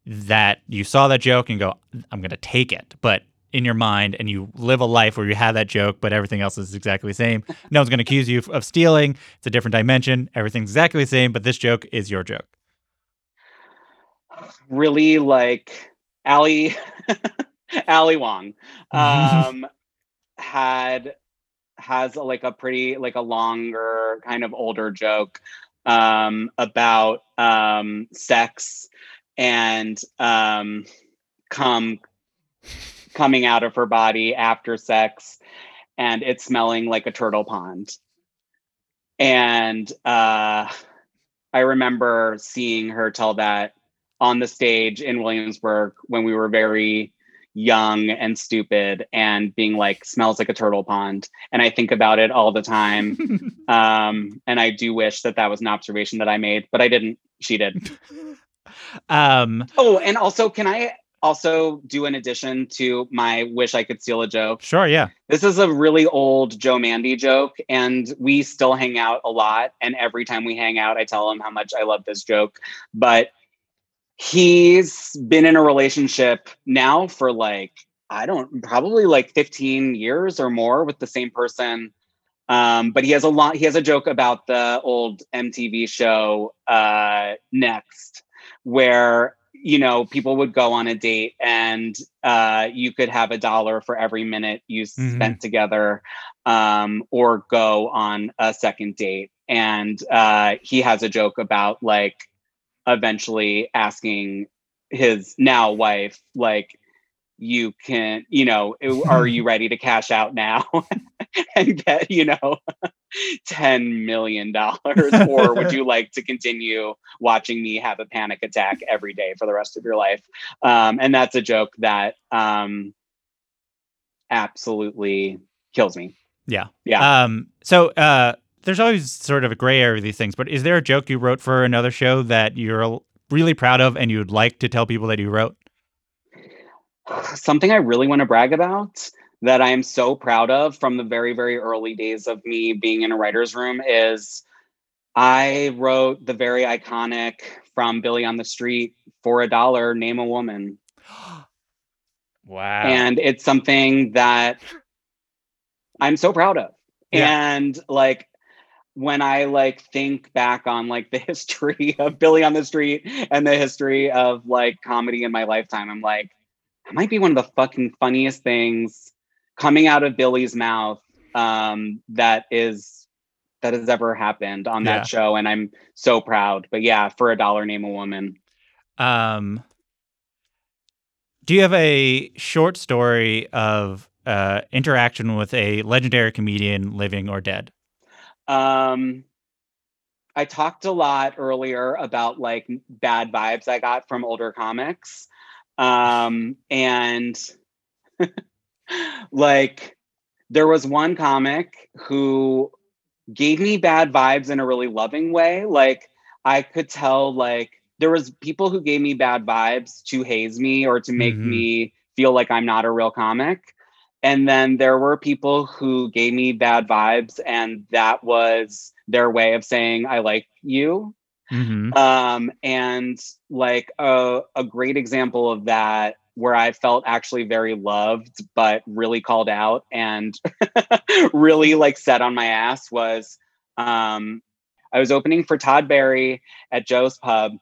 that you saw that joke and go, "I'm going to take it," but in your mind, and you live a life where you have that joke, but everything else is exactly the same. No one's going to accuse you of stealing. It's a different dimension. Everything's exactly the same, but this joke is your joke. Really like Ali Ali Wong um had has a, like a pretty like a longer kind of older joke um about um sex and um come coming out of her body after sex and it's smelling like a turtle pond. And uh I remember seeing her tell that on the stage in Williamsburg when we were very young and stupid and being like smells like a turtle pond and i think about it all the time um and i do wish that that was an observation that i made but i didn't she did Um, oh and also can i also do an addition to my wish I could steal a joke? Sure, yeah. This is a really old Joe Mande joke, and we still hang out a lot. And every time we hang out, I tell him how much I love this joke. But he's been in a relationship now for like, I don't, probably like 15 years or more with the same person. Um, but he has a lot, he has a joke about the old MTV show uh, Next, where you know, people would go on a date and uh, you could have a dollar for every minute you Mhm. spent together um, or go on a second date. And uh, he has a joke about like eventually asking his now wife, like, you can, you know, are you ready to cash out now and get, you know, $10 million? or would you like to continue watching me have a panic attack every day for the rest of your life? Um, and that's a joke that um, absolutely kills me. Yeah. Yeah. Um, so uh, there's always sort of a gray area with these things, but is there a joke you wrote for another show that you're really proud of and you'd like to tell people that you wrote? something I really want to brag about that I am so proud of from the very, very early days of me being in a writer's room is I wrote the very iconic from Billy on the Street for a dollar, name a woman. Wow. And it's something that I'm so proud of. Yeah. And like when I like think back on like the history of Billy on the Street and the history of like comedy in my lifetime, I'm like, that might be one of the fucking funniest things coming out of Billy's mouth um, that is that has ever happened on that Yeah. show, and I'm so proud. But yeah, for a dollar, name a woman. Um, do you have a short story of uh, interaction with a legendary comedian, living or dead? Um, I talked a lot earlier about like bad vibes I got from older comics. Um, and like there was one comic who gave me bad vibes in a really loving way. Like I could tell like there was people who gave me bad vibes to haze me or to make Mhm. me feel like I'm not a real comic. And then there were people who gave me bad vibes, and that was their way of saying, I like you. Mm-hmm. Um, and like a, a great example of that where I felt actually very loved, but really called out and really like set on my ass was um, I was opening for Todd Barry at Joe's Pub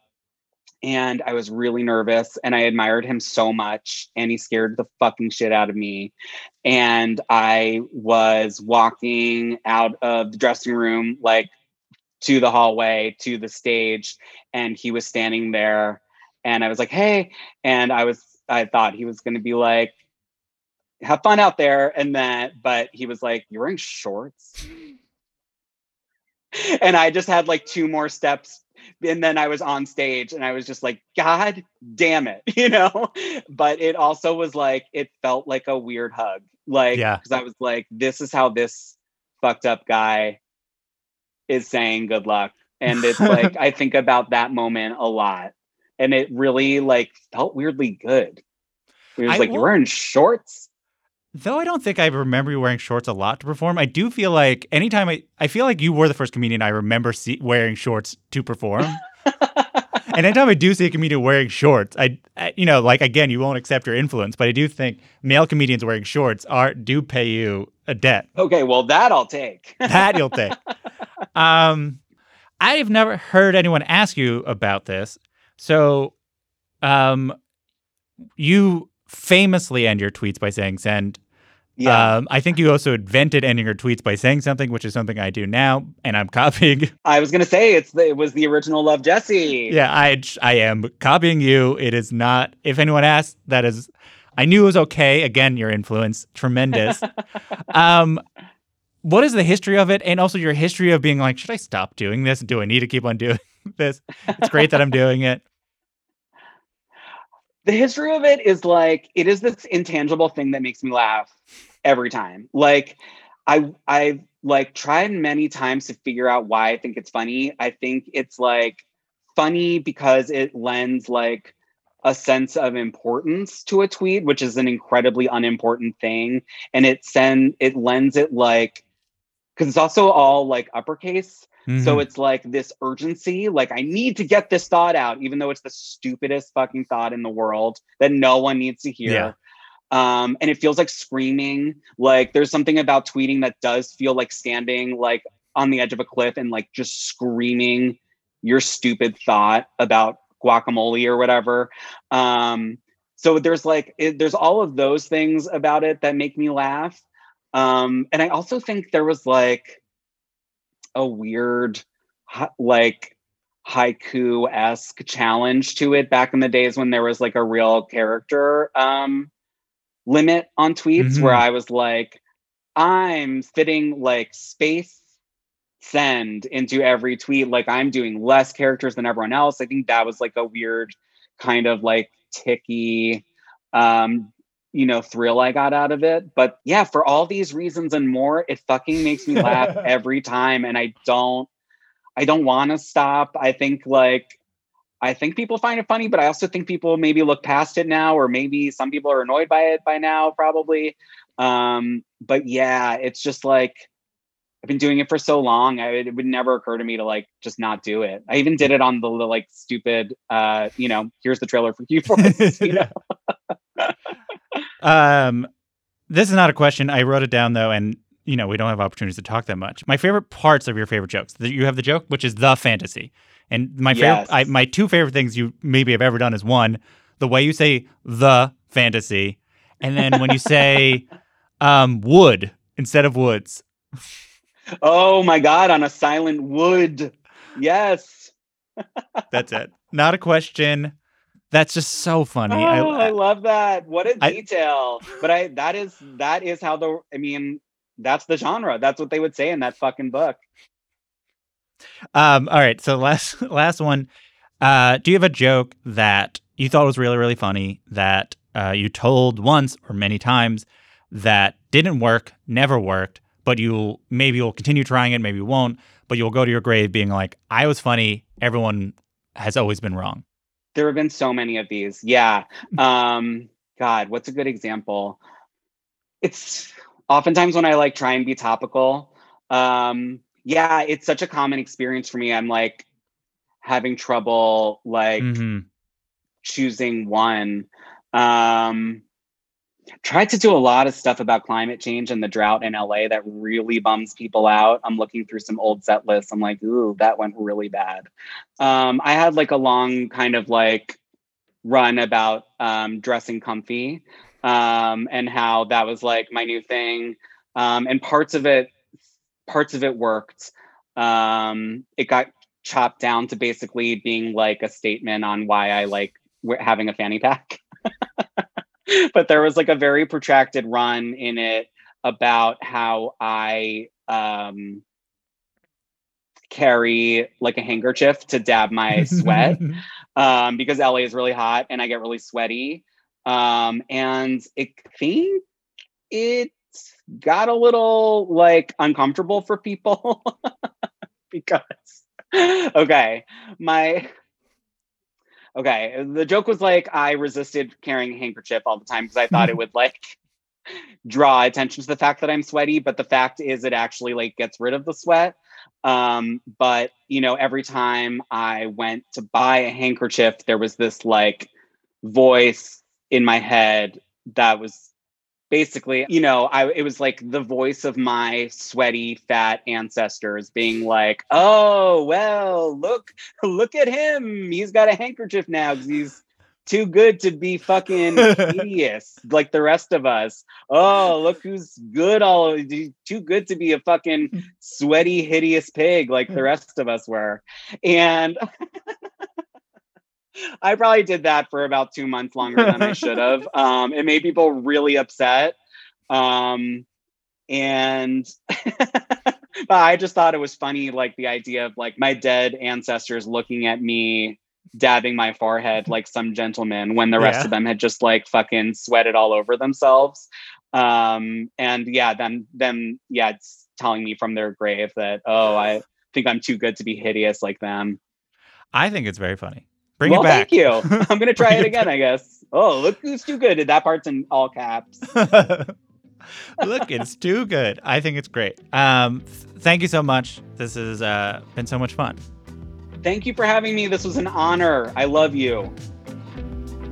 and I was really nervous and I admired him so much and he scared the fucking shit out of me. And I was walking out of the dressing room like to the hallway to the stage and he was standing there and I was like, "Hey." And I was I thought he was going to be like have fun out there and then but he was like, "You're wearing shorts?" and I just had like two more steps and then I was on stage and I was just like, God damn it, you know? But it also was like, it felt like a weird hug. Like, Yeah. because I was like, this is how this fucked up guy is saying good luck. And it's like, I think about that moment a lot. And it really like felt weirdly good. It was I like, you're wearing shorts? Though I don't think I remember you wearing shorts a lot to perform, I do feel like anytime I, I feel like you were the first comedian I remember see, wearing shorts to perform. and anytime I do see a comedian wearing shorts, I, I, you know, like again, you won't accept your influence, but I do think male comedians wearing shorts are do pay you a debt. Okay, well, that I'll take. That you'll take. Um, I've never heard anyone ask you about this. So, um, you famously end your tweets by saying send. Yeah. Um, I think you also invented ending your tweets by saying something, which is something I do now, and I'm copying. I was gonna say it's the, it was the original Love Jesse. Yeah, I I am copying you. It is not. If anyone asks, that is. I knew it was okay. Again, your influence tremendous. um, what is the history of it, and also your history of being like, should I stop doing this? Do I need to keep on doing this? It's great that I'm doing it. The history of it is like it is this intangible thing that makes me laugh every time like i i've like tried many times to figure out why i think it's funny i think it's like funny because it lends like a sense of importance to a tweet, which is an incredibly unimportant thing. And it send it lends it like because it's also all like uppercase. So Mhm. it's like this urgency, like I need to get this thought out, even though it's the stupidest fucking thought in the world that no one needs to hear. Yeah. Um, and it feels like screaming. Like there's something about tweeting that does feel like standing like on the edge of a cliff and like just screaming your stupid thought about guacamole or whatever. Um, so there's like it, there's all of those things about it that make me laugh. Um, and I also think there was like a weird like haiku esque challenge to it back in the days when there was like a real character um, limit on tweets where Mhm. I was like, I'm fitting like space send into every tweet. Like I'm doing less characters than everyone else. I think that was like a weird kind of like ticky um you know thrill I got out of it. But yeah, for all these reasons and more, it fucking makes me laugh every time and I don't I don't want to stop. I think like I think people find it funny, but I also think people maybe look past it now, or maybe some people are annoyed by it by now, probably. Um, but yeah, it's just like I've been doing it for so long. I, it would never occur to me to like just not do it. I even did it on the, the, like stupid, uh, you know, here's the trailer for Q Force. you know? Um, this is not a question. I wrote it down though, and you know we don't have opportunities to talk that much. My favorite parts of your favorite jokes. that You have the joke, which is the fantasy, and my favorite, I, my two favorite things you maybe have ever done is one, the way you say the fantasy, and then when you say um wood instead of woods. Oh my god, on a silent wood. Yes. That's it. Not a question. That's just so funny. Oh, I, I, love that. What a detail. but I that is that is how the I mean, that's the genre. That's what they would say in that fucking book. Um, all right. So last last one. Uh, do you have a joke that you thought was really really funny that uh, you told once or many times that didn't work, never worked, but you'll maybe you'll continue trying it, maybe you won't, but you'll go to your grave being like, I was funny. Everyone has always been wrong. There have been so many of these. Yeah. Um, God, what's a good example? It's oftentimes when I like try and be topical. Um, yeah, it's such a common experience for me. I'm like having trouble like Mhm. choosing one. Um, tried to do a lot of stuff about climate change and the drought in LA that really bums people out. I'm looking through some old set lists. I'm like, ooh, that went really bad. Um, I had like a long kind of like run about um, dressing comfy um, and how that was like my new thing. Um, and parts of it, parts of it worked. Um, it got chopped down to basically being like a statement on why I like having a fanny pack. but there was like a very protracted run in it about how I um, carry like a handkerchief to dab my sweat um, because LA is really hot and I get really sweaty. Um, and it think it got a little like uncomfortable for people because okay, my okay, the joke was like I resisted carrying a handkerchief all the time because I thought it would like draw attention to the fact that I'm sweaty, but the fact is it actually like gets rid of the sweat. Um, but you know, every time I went to buy a handkerchief, there was this like voice in my head that was basically, you know, I it was like the voice of my sweaty fat ancestors being like, "Oh, well, look look at him. He's got a handkerchief now cuz he's too good to be fucking hideous like the rest of us. Oh, look who's good all too good to be a fucking sweaty hideous pig like the rest of us were." And I probably did that for about two months longer than I should have. Um, it made people really upset. Um, and but I just thought it was funny, like the idea of like my dead ancestors looking at me dabbing my forehead like some gentleman when the rest Yeah. of them had just like fucking sweated all over themselves. Um, and yeah, them them yeah, it's telling me from their grave that oh, I think I'm too good to be hideous like them. I think it's very funny Bring well, it back. thank you. I'm gonna try it again, I guess. Oh, look who's too good. That part's in all caps. Look, it's too good. I think it's great. Um, th- thank you so much. This has uh, been so much fun. Thank you for having me. This was an honor. I love you.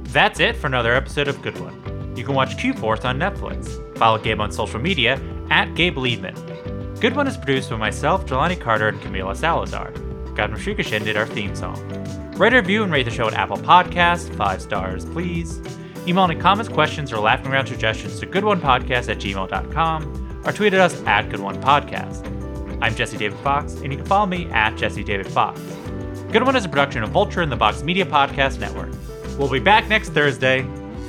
That's it for another episode of Good One. You can watch Q Force on Netflix. Follow Gabe on social media at Gabe Liedman. Good One is produced by myself, Jelani Carter, and Camila Salazar. Gautam Srikishan did our theme song. Write a review and rate the show at Apple Podcasts. Five stars, please. Email any comments, questions, or laughing around suggestions to goodonepodcast at gmail.com or tweet at us at goodonepodcast. I'm Jesse David Fox, and you can follow me at Jesse David Fox. Good One is a production of Vulture and the Vox Media Podcast Network. We'll be back next Thursday.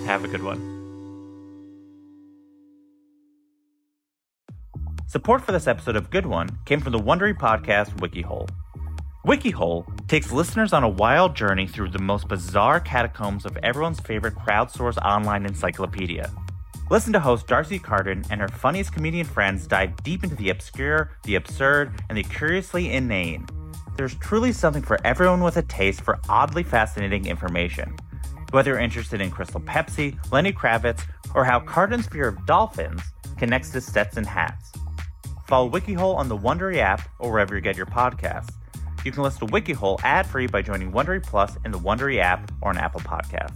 Have a good one. Support for this episode of Good One came from the Wondery podcast WikiHole. WikiHole takes listeners on a wild journey through the most bizarre catacombs of everyone's favorite crowdsourced online encyclopedia. Listen to host D'Arcy Carden and her funniest comedian friends dive deep into the obscure, the absurd, and the curiously inane. There's truly something for everyone with a taste for oddly fascinating information. Whether you're interested in Crystal Pepsi, Lenny Kravitz, or how Carden's fear of dolphins connects to sets and hats. Follow WikiHole on the Wondery app or wherever you get your podcasts. You can listen to WikiHole ad-free by joining Wondery Plus in the Wondery app or on Apple Podcasts.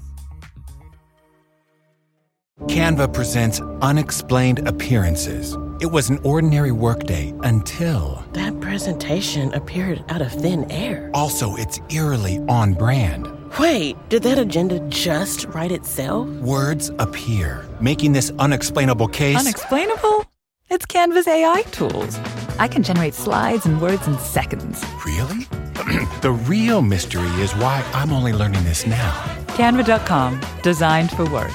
Canva presents unexplained appearances. It was an ordinary workday until. That presentation appeared out of thin air. Also, it's eerily on brand. Wait, did that agenda just write itself? Words appear, making this unexplainable case. Unexplainable? It's Canva's AI tools. I can generate slides and words in seconds. Really? the real mystery is why I'm only learning this now. Canva.com, designed for work.